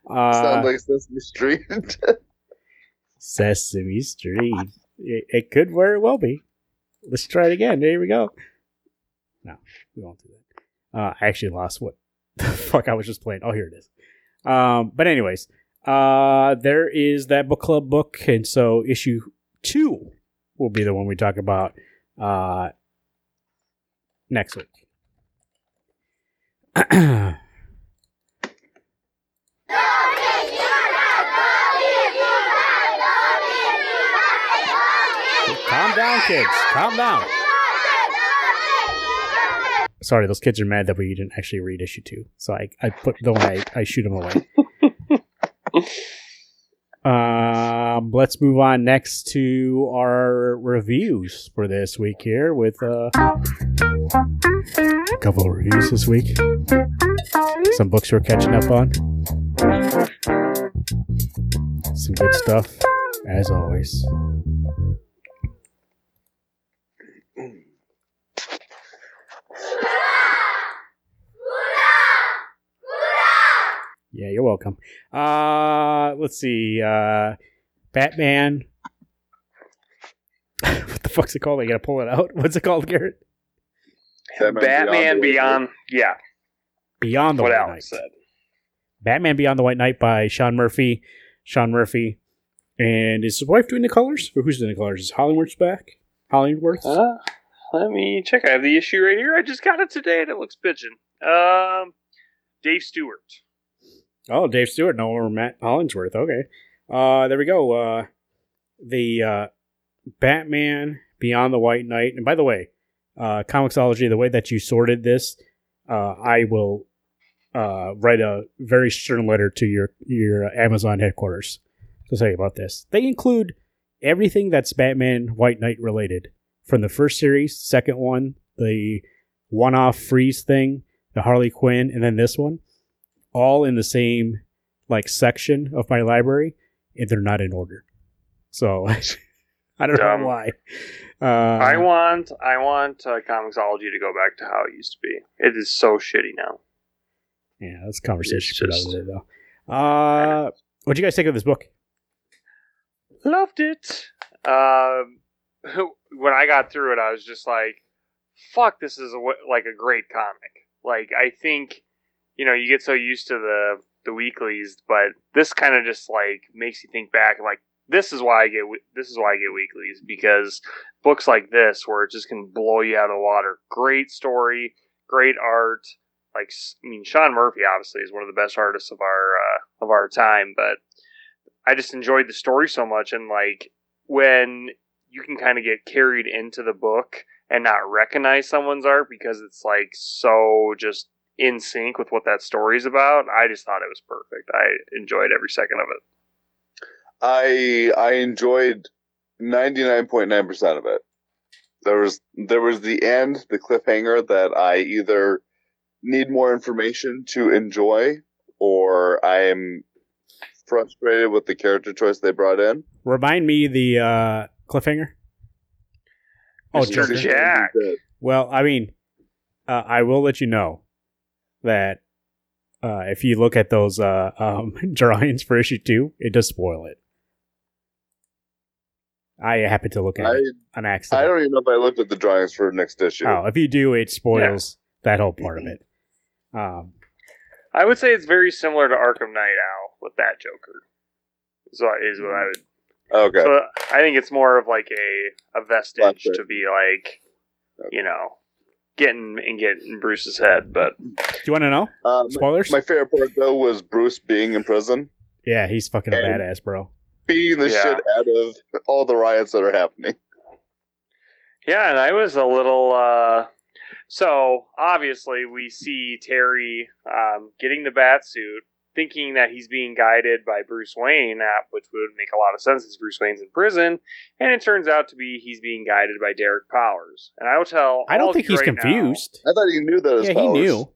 S1: Uh,
S2: Sounds like Sesame Street.
S1: Sesame Street. It, it could very well be. Let's try it again. There we go. No, we won't do that. Uh, I actually lost what the fuck I was just playing. Oh, here it is. Um, but anyways, uh, there is that book club book, and so issue two will be the one we talk about uh, next week. Calm down, kids. Calm down. Sorry, those kids are mad that we didn't actually read issue two. So I, I put the one I, I shoot them away. um, let's move on next to our reviews for this week here with uh, a couple of reviews this week. Some books we're catching up on. Some good stuff, as always. Yeah, you're welcome. Uh let's see. Uh Batman. what the fuck's it called? I gotta pull it out. What's it called, Garrett?
S2: Batman
S3: Batman
S2: Beyond the
S3: Beyond. Yeah,
S1: Beyond the
S3: what
S1: White
S3: Alex
S1: Knight.
S3: said.
S1: Batman Beyond the White Knight by Sean Murphy. Sean Murphy. And is his wife doing the colors? Or who's doing the colors? Is Hollingsworth's back? Hollingsworth?
S3: Uh, let me check. I have the issue right here. I just got it today, and it looks bitchin'. Um, Dave Stewart.
S1: Oh, Dave Stewart, no, or Matt Hollingsworth. Okay. Uh, there we go. Uh, the uh, Batman Beyond the White Knight. And by the way, uh, Comixology, the way that you sorted this, uh, I will uh, write a very stern letter to your your Amazon headquarters to say about this. They include everything that's Batman White Knight related from the first series, second one, the one-off freeze thing, the Harley Quinn, and then this one, all in the same like section of my library, and they're not in order. So I don't
S3: Dumb.
S1: know why. Uh,
S3: I want, I want uh, Comixology to go back to how it used to be. It is so shitty now.
S1: yeah, that's a conversation
S3: It's
S1: for
S3: just-
S1: another day, though. Uh, what do you guys think of this book?
S3: Loved it. Um, when I got through it, I was just like, "Fuck, this is a, like a great comic." Like, I think, you know, you get so used to the the weeklies, but this kind of just like makes you think back. Like, this is why I get this is why I get weeklies because books like this, where it just can blow you out of the water. Great story, great art. Like, I mean, Sean Murphy obviously is one of the best artists of our uh, of our time, but I just enjoyed the story so much, and like when you can kind of get carried into the book and not recognize someone's art because it's like so just in sync with what that story's about. I just thought it was perfect. I enjoyed every second of it.
S2: I I enjoyed ninety nine point nine percent of it. There was there was the end, the cliffhanger that I either need more information to enjoy, or I am frustrated with the character choice they brought in.
S1: Remind me the uh, cliffhanger. Oh,
S3: Mr. Jack.
S1: Well, I mean, uh, I will let you know that uh, if you look at those uh, um, drawings for issue two, it does spoil it. I happen to look at
S2: I
S1: it on
S2: I don't even know if I looked at the drawings for next issue.
S1: Oh, if you do, it spoils that whole part of it. Um,
S3: I would say it's very similar to Arkham Knight Owl with that Joker. Is what, is what I would.
S2: Okay.
S3: So I think it's more of like a a vestige
S2: Flashback.
S3: to be like, you know, getting and getting Bruce's head. But
S1: do you want to know
S2: Uh,
S1: spoilers?
S2: my favorite part though was Bruce being in prison,
S1: yeah, he's fucking a badass, bro.
S2: beating the
S3: Yeah.
S2: shit out of all the riots that are happening.
S3: Yeah, and I was a little. uh So obviously, we see Terry um, getting the bat suit, thinking that he's being guided by Bruce Wayne, uh, which would make a lot of sense since Bruce Wayne's in prison. And it turns out to be he's being guided by Derek Powers. And I will tell.
S1: I don't think he's
S3: right now-
S1: confused.
S2: I thought he knew those. As
S1: Yeah, he knew.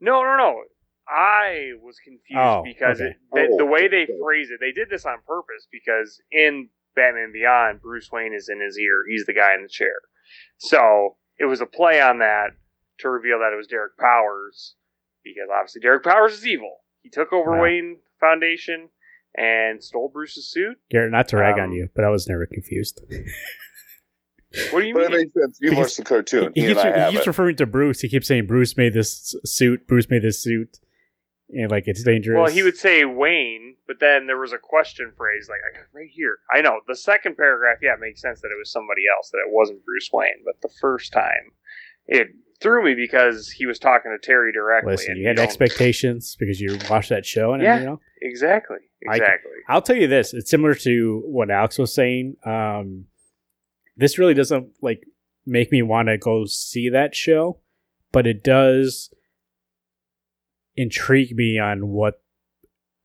S3: no, no, no. I was confused
S1: Oh,
S3: because
S1: okay.
S3: it, the, the
S2: Oh,
S3: way they
S2: okay.
S3: phrase it, they did this on purpose because in Batman Beyond, Bruce Wayne is in his ear. He's the guy in the chair. So it was a play on that to reveal that it was Derek Powers because obviously Derek Powers is evil. He took over
S1: Wow.
S3: Wayne Foundation and stole Bruce's suit.
S1: Garrett, not to rag on
S3: Um,
S1: you, but I was never confused.
S3: What do you
S2: But it
S3: mean?
S2: makes sense. You
S1: Because
S2: watched the cartoon.
S1: he
S2: Me
S1: keeps, he keeps referring to Bruce. He keeps saying Bruce made this suit. Bruce made this suit, and like it's dangerous.
S3: Well, he would say Wayne, but then there was a question phrase like I got right here. I know the second paragraph. Yeah, it makes sense that it was somebody else, that it wasn't Bruce Wayne. But the first time, it threw me because he was talking to Terry directly.
S1: listen.
S3: and
S1: You had expectations because you watched that show, and
S3: Yeah.
S1: you know.
S3: Exactly. Exactly.
S1: I'll tell you this: it's similar to what Alex was saying. Um, this really doesn't like make me want to go see that show, but it does intrigue me on what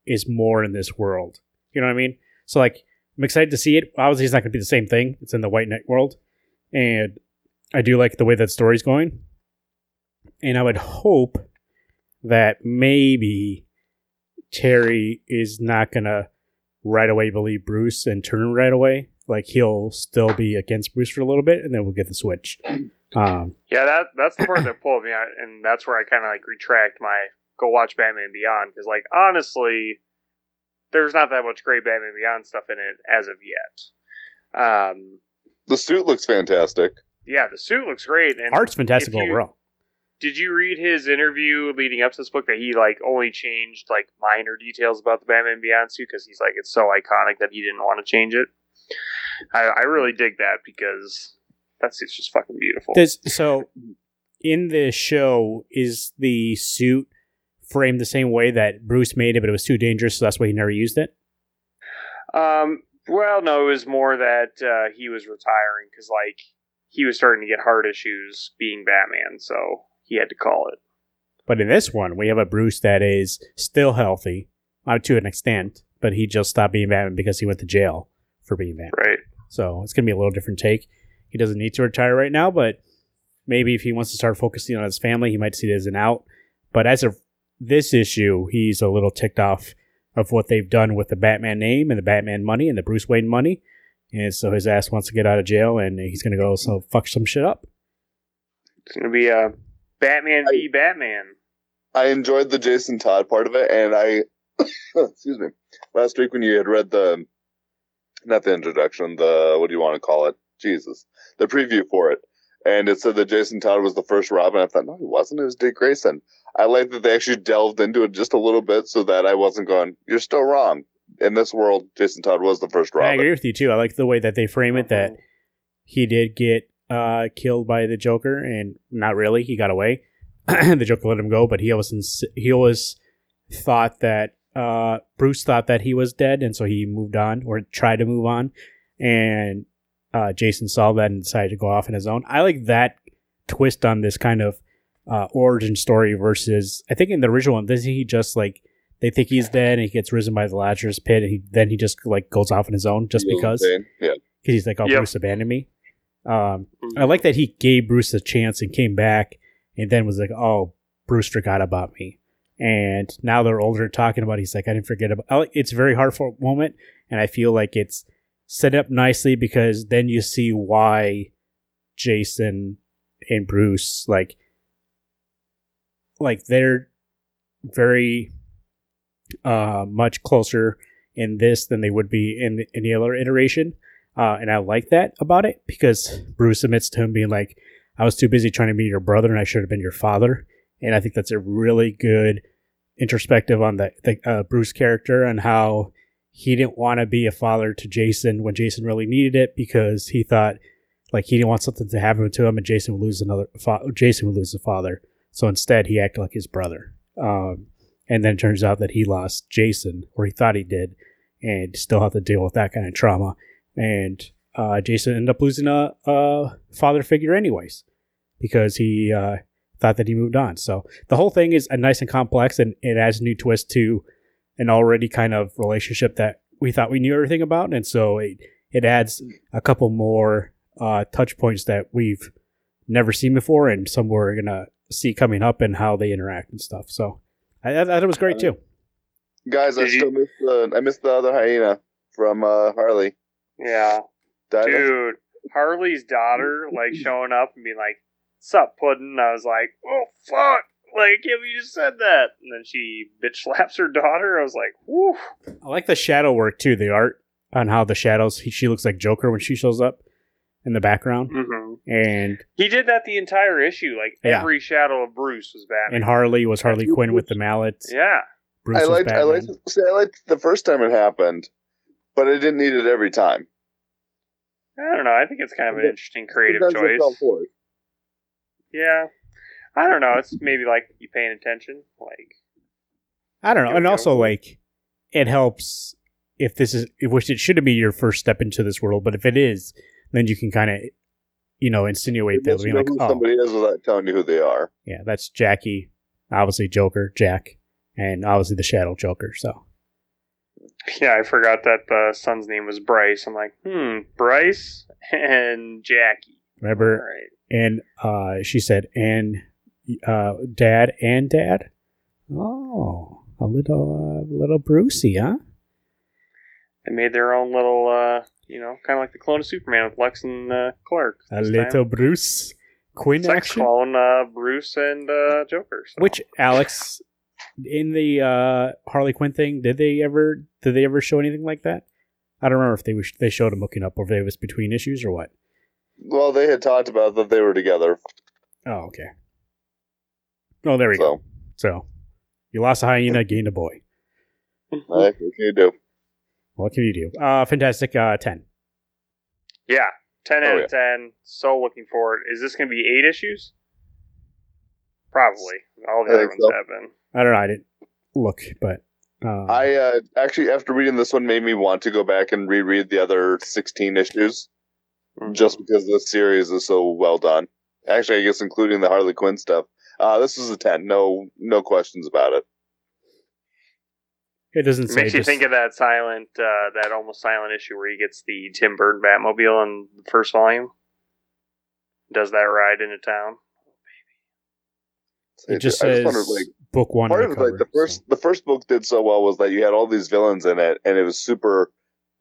S1: is more in this world. You know what I mean? So like, I'm excited to see it. Obviously, it's not going to be the same thing. It's in the White Knight world, and I do like the way that story's going. And I would hope that maybe Terry is not gonna right away believe Bruce and turn right away. Like he'll still be against Bruce for a little bit, and then we'll get the switch. Um,
S3: Yeah, that that's the part that pulled me out, and that's where I kind of like retract my go watch Batman Beyond because, like, honestly, there's not that much great Batman Beyond stuff in it as of yet. Um,
S2: The suit looks fantastic.
S3: Yeah, the suit looks great. And
S1: Art's fantastic
S3: if you-
S1: overall.
S3: Did you read his interview leading up to this book that he like only changed like minor details about the Batman Beyond suit because he's like it's so iconic that he didn't want to change it. I, I really dig that because that suit's just fucking beautiful.
S1: Does so in the show is the suit framed the same way that Bruce made it, but it was too dangerous, so that's why he never used it.
S3: Um, well, no, it was more that uh, he was retiring because like he was starting to get heart issues being Batman, so he had to call it.
S1: But in this one, we have a Bruce that is still healthy, uh, to an extent, but he just stopped being Batman because he went to jail for being Batman.
S3: Right.
S1: So it's gonna be a little different take. He doesn't need to retire right now, but maybe if he wants to start focusing on his family, he might see it as an out. But as of this issue, he's a little ticked off of what they've done with the Batman name and the Batman money and the Bruce Wayne money. And so his ass wants to get out of jail and he's gonna go so fuck some shit up.
S3: It's gonna be a Batman v Batman.
S2: I enjoyed the Jason Todd part of it, and I, excuse me, last week when you had read the, not the introduction, the what do you want to call it? Jesus, the preview for it, and it said that Jason Todd was the first Robin. I thought, no, he wasn't. It was Dick Grayson. I like that they actually delved into it just a little bit, so that I wasn't going, "You're still wrong." In this world, Jason Todd was the first Robin.
S1: I
S2: Robin.
S1: agree with you too. I like the way that they frame it that he did get uh, killed by the Joker, and not really. He got away. the Joker let him go, but he always ins- he always thought that uh, Bruce thought that he was dead, and so he moved on or tried to move on. And uh, Jason saw that and decided to go off on his own. I like that twist on this kind of uh, origin story versus I think in the original one, doesn't he just like they think he's dead and he gets risen by the Lazarus pit and he then he just like goes off on his own just
S2: You know what I'm
S1: because
S2: yeah,
S1: because he's like, "Oh,
S3: Yep.
S1: Bruce abandoned me." Um,
S3: Mm-hmm.
S1: I like that he gave Bruce a chance and came back, and then was like, "Oh, Bruce forgot about me." And now they're older, talking about. it, He's like, "I didn't forget about." Like, it's a very heartfelt moment, and I feel like it's set up nicely because then you see why Jason and Bruce like like they're very uh much closer in this than they would be in any other iteration. Uh, and I like that about it because Bruce admits to him being like, I was too busy trying to be your brother and I should have been your father. And I think that's a really good introspective on the, the uh, Bruce character and how he didn't want to be a father to Jason when Jason really needed it because he thought like he didn't want something to happen to him and Jason would lose another Jason would lose a father. So instead, he acted like his brother. Um, and then it turns out that he lost Jason, or he thought he did, and still have to deal with that kind of trauma. And uh, Jason ended up losing a, a father figure, anyways, because he uh, thought that he moved on. So the whole thing is a nice and complex, and it adds a new twist to an already kind of relationship that we thought we knew everything about. And so it, it adds a couple more uh, touch points that we've never seen before, and some we're gonna see coming up and how they interact and stuff. So I, I thought it was great too.
S2: guys, I
S3: Did you-
S2: still miss the I missed the other hyena from uh, Harley.
S3: Yeah.
S2: Died of-
S3: Dude, Harley's daughter like showing up and being like, "Sup, puddin'?" I was like, "Oh fuck!" Like, if you just said that, and then she bitch slaps her daughter. I was like, "Woo!"
S1: I like the shadow work too. The art on how the shadows. He, she looks like Joker when she shows up in the background,
S3: hmm
S1: and
S3: He did that the entire issue. Like
S1: Yeah.
S3: every shadow of Bruce was Batman.
S1: and Harley was Harley Quinn with the mallet.
S3: yeah,
S1: Bruce
S2: I liked I liked see, I liked the first time it happened, but I didn't need it every time.
S3: I don't know. I think it's kind of an interesting creative
S2: Sometimes it felt
S3: choice. Yeah, I don't know. It's maybe like you paying attention. Like,
S1: I don't know, and also like it helps if this is which it shouldn't be your first step into this world, but if it is, then you can kind of you know insinuate that
S2: you
S1: being
S2: know
S1: like,
S2: who
S1: oh,
S2: somebody is without telling you who they are.
S1: yeah, that's Jackie, obviously Joker, Jack, and obviously the Shadow Joker. So
S3: yeah, I forgot that the son's name was Bryce. I'm like, hmm, Bryce and Jackie.
S1: Remember,
S3: right.
S1: and uh, she said, and uh, Dad and Dad. Oh, a little uh, little Brucey, huh?
S3: They made their own little, uh, you know, kind of like the clone of Superman with Lex and uh, Clark.
S1: A
S3: this time.
S1: little Bruce Quinn
S3: sex
S1: action.
S3: clone uh, Bruce and uh, Joker. so.
S1: Which Alex in the uh, Harley Quinn thing, did they ever did they ever show anything like that? I don't remember if they was, they showed him hooking up or if it was between issues or what.
S2: well, they had talked about that they were together.
S1: Oh, okay. Oh, there we go.
S2: So,
S1: So you lost a hyena, gained a boy.
S2: what can you do?
S1: What can you do? Uh, fantastic. Uh, ten.
S3: Yeah, ten out
S2: Oh,
S3: of ten. So looking forward. Is this going to be eight issues? Probably. All the
S2: I
S3: other ones
S2: so.
S3: have been.
S1: I don't know. I didn't look, but uh,
S2: I uh, actually, after reading this one, made me want to go back and reread the other 16 issues just because this series is so well done. Actually, I guess including the Harley Quinn stuff. Uh, this is a 10. No, no questions about it.
S1: it doesn't
S3: It
S1: say.
S3: makes you
S1: just-
S3: think of that silent, uh, that almost silent issue where he gets the Tim Burton Batmobile in the first volume. Does that ride into town?
S1: it just
S2: I
S1: says
S2: wondered, like,
S1: book one.
S2: part of
S1: the
S2: it, like the first,
S1: so.
S2: the first book did so well was that you had all these villains in it, and it was super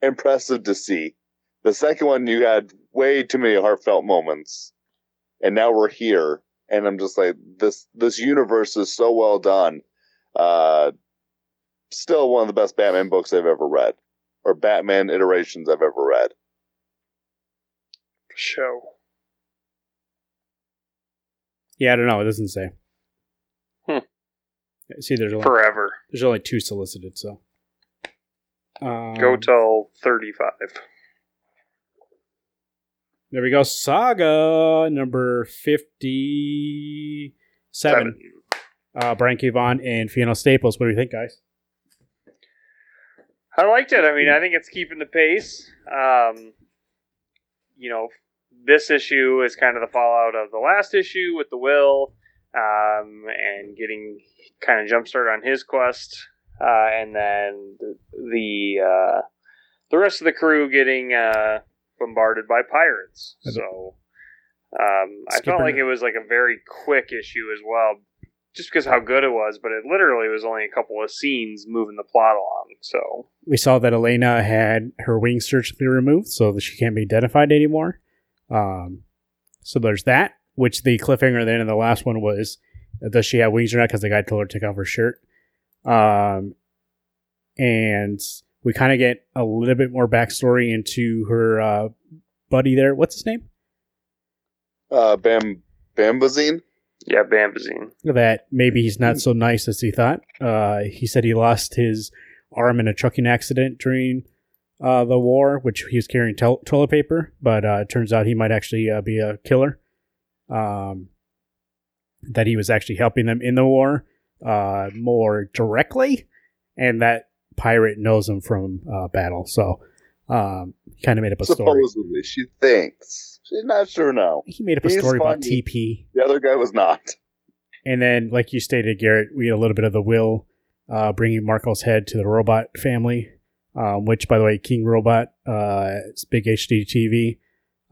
S2: impressive to see. The second one, you had way too many heartfelt moments, and now we're here, and I'm just like, this this universe is so well done. Uh, still one of the best Batman books I've ever read, or Batman iterations I've ever read.
S3: Show.
S1: Yeah, I don't know. It doesn't say. See, there's only,
S3: Forever.
S1: there's only two solicited, so. Um,
S3: Go till 35.
S1: There we go. Saga number 57.
S3: Seven.
S1: Uh, Brian K. And Fiona Staples. What do you think, guys?
S3: I liked it. I mean, I think it's keeping the pace. Um, you know, this issue is kind of the fallout of the last issue with the will, um, and getting kind of jump started on his quest, uh, and then the the, uh, the rest of the crew getting uh, bombarded by pirates. So um, I felt like it was like a very quick issue as well. Just because how good it was, but it literally was only a couple of scenes moving the plot along. So
S1: We saw that Alana had her wings surgically removed so that she can't be identified anymore. Um, so there's that, which the cliffhanger then in the last one was does she have wings or not? Because the guy told her to take off her shirt. Um, and we kind of get a little bit more backstory into her uh, buddy there. What's his name?
S2: Uh, Bam Bambazine.
S3: Yeah, Bambazine.
S1: that maybe he's not so nice as he thought. Uh, he said he lost his arm in a trucking accident during uh, the war, which he was carrying tel- toilet paper, but uh, it turns out he might actually uh, be a killer. Um, that he was actually helping them in the war uh, more directly, and that pirate knows him from uh, battle. So um, kind of made up a story.
S2: Supposedly, she thinks she's not sure now.
S1: He made up a story about. TP.
S2: The other guy was not.
S1: And then, like you stated, Garrett, we had a little bit of the will uh, bringing Marco's head to the robot family, um, which, by the way, King Robot, uh, it's big HD TV,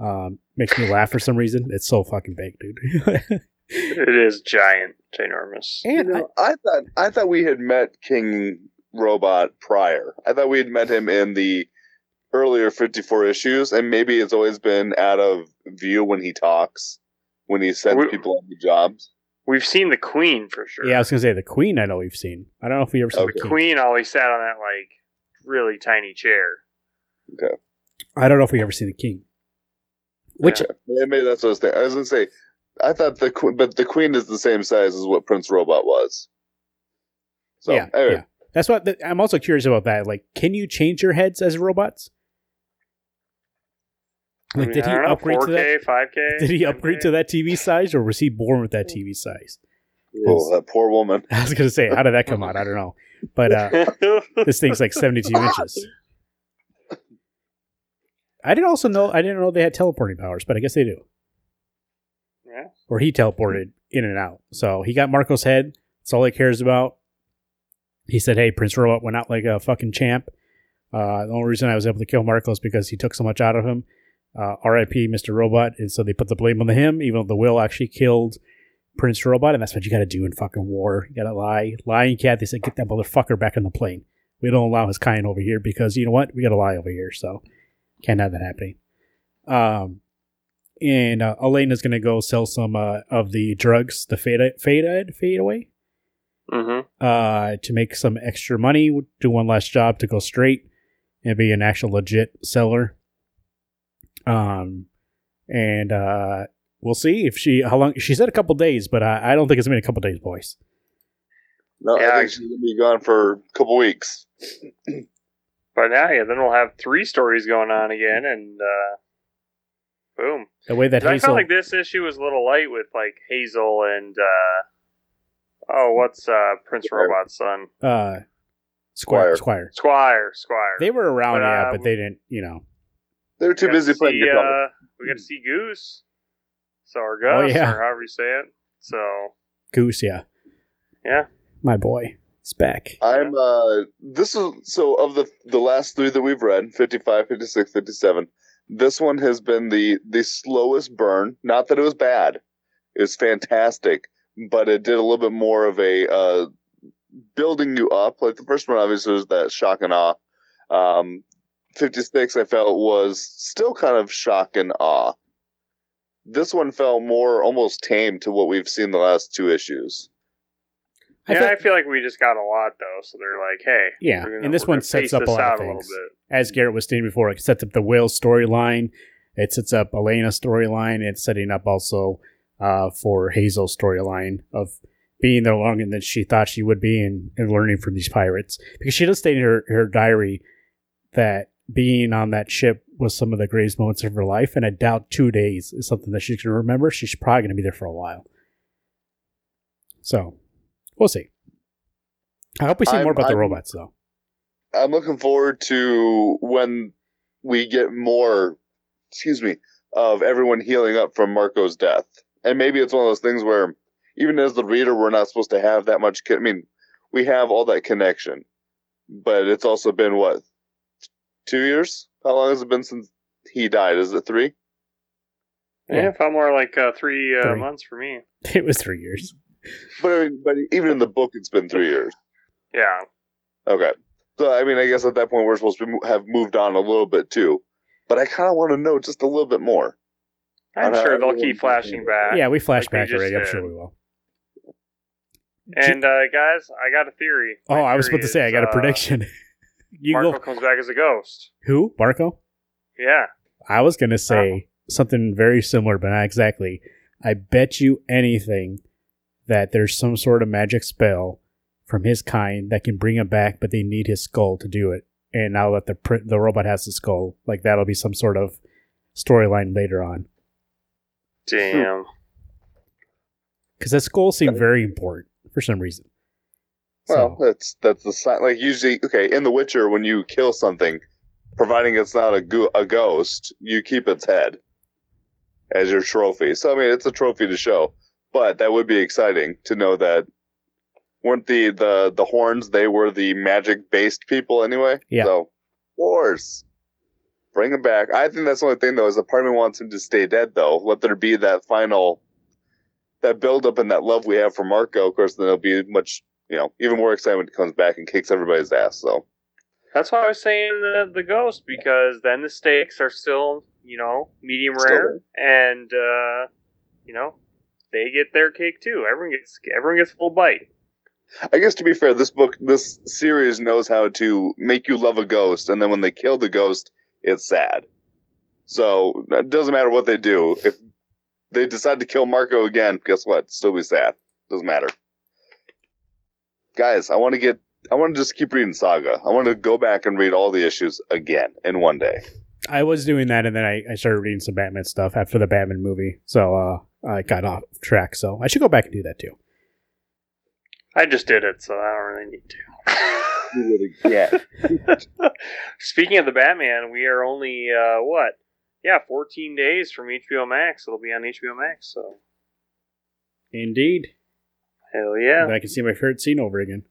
S1: um, makes me laugh for some reason. It's so fucking big, dude.
S3: It is giant, ginormous.
S1: And I,
S2: know, I thought I thought we had met King Robot prior. I thought we had met him in the earlier 54 issues, and maybe it's always been out of view when he talks, when he sends
S3: We-
S2: people on the jobs.
S3: We've seen the Queen for sure.
S1: yeah, I was gonna say the Queen. I know we've seen. I don't know if we ever saw
S2: Okay.
S1: the
S3: the
S1: King.
S3: Queen always sat on that like really tiny chair. Okay.
S1: I don't know if we ever seen the King. Which
S2: Yeah, maybe that's what I was thinking. I was gonna say, I thought the que- but the Queen is the same size as what Prince Robot was. So
S1: yeah,
S2: anyway,
S1: yeah. That's what the, I'm also curious about. That like, can you change your heads as robots?
S3: I
S1: Like,
S3: mean,
S1: did he
S3: I don't know,
S1: upgrade to that?
S3: 5K?
S1: Did he upgrade
S3: 10K?
S1: to that TV size, or was he born with that TV size?
S2: oh, that poor woman.
S1: I was gonna say, how did that come out? I don't know, but uh, this thing's like 72 inches. I didn't also know I didn't know they had teleporting powers, but I guess they do.
S3: yeah.
S1: Or he teleported in and out. So he got Marco's head. That's all he cares about. He said, "Hey, Prince Robot went out like a fucking champ. Uh, the only reason I was able to kill Marco is because he took so much out of him. Uh, R.I.P. Mr. Robot." And so they put the blame on him, even though the will actually killed Prince Robot, and that's what you got to do in fucking war. You got to lie, lying cat. They said, "Get that motherfucker back on the plane." We don't allow his kind over here because you know what? We got to lie over here, so can't have that happening. Um, and uh, Alana's gonna go sell some uh, of the drugs, the fade, fade, fade away,
S3: Mm-hmm.
S1: uh, to make some extra money. Do one last job to go straight and be an actual legit seller. Um, and uh, we'll see if she how long. She said a couple days, but I, I don't think it's been a couple days, boys.
S2: No,
S3: Yeah,
S2: I
S3: I-
S2: think she's gonna be gone for a couple weeks.
S3: But now, yeah, then we'll have three stories going on again, and uh, boom.
S1: The way that
S3: I
S1: Hazel,
S3: felt like this issue was a little light with like Hazel and uh, oh, what's uh, Prince
S2: Squire.
S3: Robot's son?
S1: uh, Squire,
S2: Squire.
S1: Squire,
S3: Squire, Squire.
S1: they were around,
S3: But,
S1: yeah,
S3: uh,
S1: but they didn't, you know.
S2: they
S3: were too
S2: busy
S3: to
S2: playing
S3: see,
S2: guitar.
S3: uh, We got to see Goose. So or
S1: Oh,
S3: Gus,
S1: yeah.
S3: or however you say it. So
S1: Goose, yeah,
S3: yeah,
S1: my boy, back.
S2: I'm uh this is so of the the last three that we've read 55 56 57 this one has been the the slowest burn. Not that it was bad. It was fantastic but it did a little bit more of a uh building you up. Like the first one obviously was that shock and awe. Um 56 I felt was still kind of shock and awe. This one felt more almost tame to what we've seen the last two issues
S1: I
S3: yeah.
S1: feel-
S3: I feel like we just got a lot though, so they're like, hey,
S1: Yeah,
S3: gonna-
S1: and this one sets up a lot of things. As Garrett was stating before, it sets up the Will storyline. It sets up Alana's storyline. It's setting up also uh, for Hazel's storyline of being there longer than she thought she would be and, and learning from these pirates. Because she does state in her, her diary that being on that ship was some of the greatest moments of her life, and I doubt two days is something that she can remember. She's probably going to be there for a while. So, we'll see. I hope we see
S2: I'm-
S1: more about the
S2: I'm-
S1: robots, though.
S2: I'm looking forward to when we get more, excuse me, of everyone healing up from Marco's death. And maybe it's one of those things where, even as the reader, we're not supposed to have that much. Con- I mean, we have all that connection, but it's also been what two years? How long has it been since he died? Is it three?
S3: Yeah,
S1: Yeah.
S3: felt more like uh, three, uh,
S1: Three.
S3: months for me.
S1: It was three years.
S2: But I mean, but even in the book, it's been three years.
S3: Yeah,
S2: Okay. So I mean, I guess at that point we're supposed to have moved on a little bit too. But I kind of want to know just a little bit more.
S3: I'm
S2: Uh,
S3: sure they'll keep flashing back.
S1: Yeah, we flashed
S3: like
S1: back
S3: just
S1: already. I'm sure we will.
S3: And uh, guys, I got a theory.
S1: Oh,
S3: My
S1: I was about
S3: theory
S1: to say I got a
S3: uh,
S1: prediction. you
S3: Marco
S1: go
S3: comes back as a ghost.
S1: who? Marco?
S3: Yeah.
S1: I was gonna say something very similar, but not exactly. I bet you anything that there's some sort of magic spell from his kind that can bring him back, but they need his skull to do it. And now that the pr- the robot has the skull, like that'll be some sort of storyline later on.
S3: Damn.
S1: Because that skull seemed very important for some reason.
S2: Well,
S1: So,
S2: that's that's the sign. Like usually, okay, in The Witcher, when you kill something, providing it's not a go- a ghost, you keep its head as your trophy. So I mean, it's a trophy to show. But that would be exciting to know that weren't the the the horns they were the magic based people anyway.
S1: Yeah.
S2: So, of course, bring him back. I think that's the only thing though is the part of me wants him to stay dead though. Let there be that final. That build up and that love we have for Marco, of course, then it'll be much you know, even more excited when he comes back and kicks everybody's ass. So
S3: That's why I was saying the, the ghost because then the stakes are still, you know, medium
S2: Still
S3: rare, and uh, you know, they get their cake too. Everyone gets everyone gets a little bite.
S2: I guess to be fair, this book, this series knows how to make you love a ghost, and then when they kill the ghost, it's sad. So it doesn't matter what they do. If they decide to kill Marco again, guess what? Still be sad. Doesn't matter. Guys, I want to get. I want to just keep reading Saga. I want to go back and read all the issues again in one day.
S1: I was doing that, and then I, I started reading some Batman stuff after the Batman movie. So uh, I got off track. So I should go back and do that too.
S3: I just did it, so I don't really need to.
S2: Do it again.
S3: Speaking of the Batman, we are only uh, what? Yeah, 14 days from HBO Max. It'll be on HBO Max. So
S1: Indeed.
S3: hell yeah.
S1: And I can see my favorite scene over again.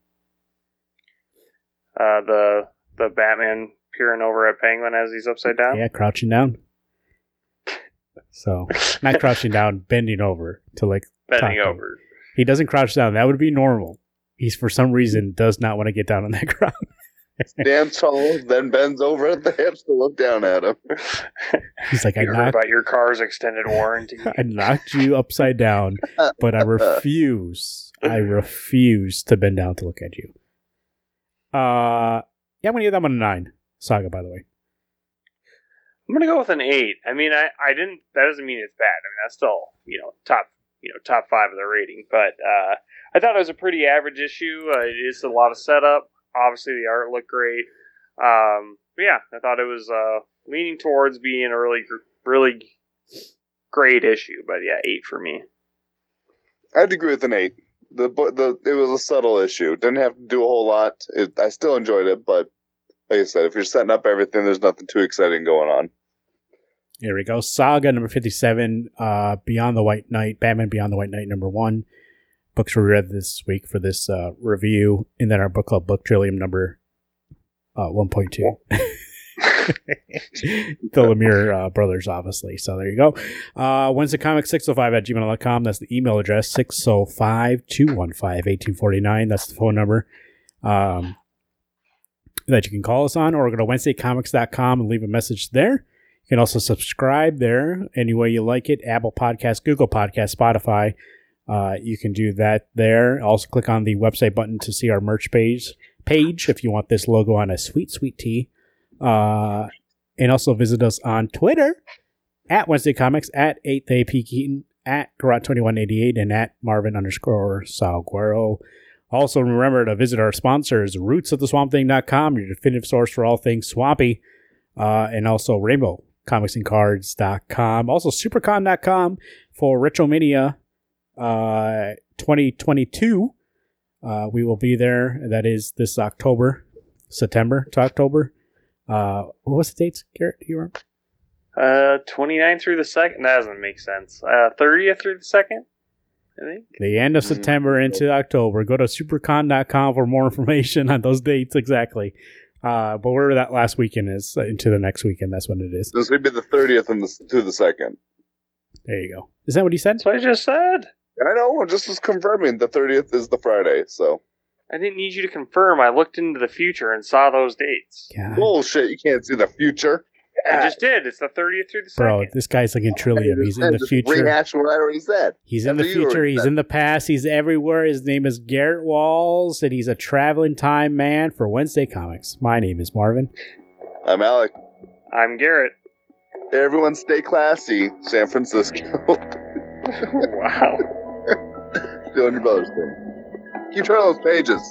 S3: Uh, the the Batman peering over at Penguin as he's upside down.
S1: Yeah, crouching down. So not crouching down, bending over to like
S3: bending
S1: Top
S3: over.
S1: he doesn't crouch down. That would be normal. He's for some reason does not want to get down on that ground.
S2: Stands tall, then bends over at the hips to look down at him.
S1: He's like, I
S3: You heard
S1: knocked,
S3: about your car's extended warranty.
S1: I knocked you upside down, but I refuse. I refuse to bend down to look at you. Uh, yeah, I'm gonna give that one a nine. Saga, by the way.
S3: I'm gonna go with an eight. I mean, I, I didn't. That doesn't mean it's bad. I mean, that's still you know top you know top five of the rating. But uh, I thought it was a pretty average issue. Uh, it is a lot of setup. Obviously, the art looked great. Um, but yeah, I thought it was uh, leaning towards being a really really great issue. But yeah, eight for me.
S2: I'd agree with an eight. The the it was a subtle issue. Didn't have to do a whole lot. It, I still enjoyed it, but like I said, if you're setting up everything, there's nothing too exciting going on.
S1: Here we go. Saga number 57, uh, Beyond the White Knight, Batman Beyond the White Knight number one. Books we read this week for this uh, review. And then our book club book trillium number uh, 1.2. the Lemire uh, brothers, obviously. So there you go. Uh, Wednesday Comics 605 at gmail.com. That's the email address 605 215 1849. That's the phone number. Um, that you can call us on, or go to WednesdayComics.com and leave a message there. You can also subscribe there any way you like it Apple Podcast, Google Podcast, Spotify. Uh, you can do that there. Also, click on the website button to see our merch page. Page if you want this logo on a sweet, sweet tee. Uh, and also visit us on Twitter at Wednesday Comics, at 8th AP Keaton, at Garot2188, and at Marvin underscore Salguero. Also, remember to visit our sponsors, rootsoftheswampthing.com, your definitive source for all things swampy, uh, and also rainbowcomicsandcards.com. Also, supercon.com for Retromania uh, 2022. Uh, we will be there. That is this October, September to October. Uh, what was the dates, Garrett? Do you remember?
S3: Uh, 29 through the second. That doesn't make sense. Uh, 30th through the second. I think.
S1: The end of
S2: Mhm.
S1: September into October. Go to supercon.com for more information on those dates exactly. Uh, but wherever that last weekend is, uh, into the next weekend, that's when it is.
S2: This would be the thirtieth and the, to the second.
S1: There you go. Is that what he said?
S3: That's what I just said.
S2: And I know. I'm just was confirming the thirtieth is the Friday. So
S3: I didn't need you to confirm. I looked into the future and saw those dates.
S1: God.
S2: bullshit. You can't see the future.
S3: I uh, just did. It's the 30th through the second.
S1: Bro, this guy's like in Trillium. He's in the future.
S2: Rehash what I already said.
S1: He's in the future. He's in the past. He's everywhere. His name is Garrett Walls, and he's a traveling time man for Wednesday Comics. My name is Marvin.
S2: I'm Alec.
S3: I'm Garrett.
S2: Everyone, stay classy. San Francisco.
S3: wow.
S2: Doing your brother's thing. Keep turning those pages.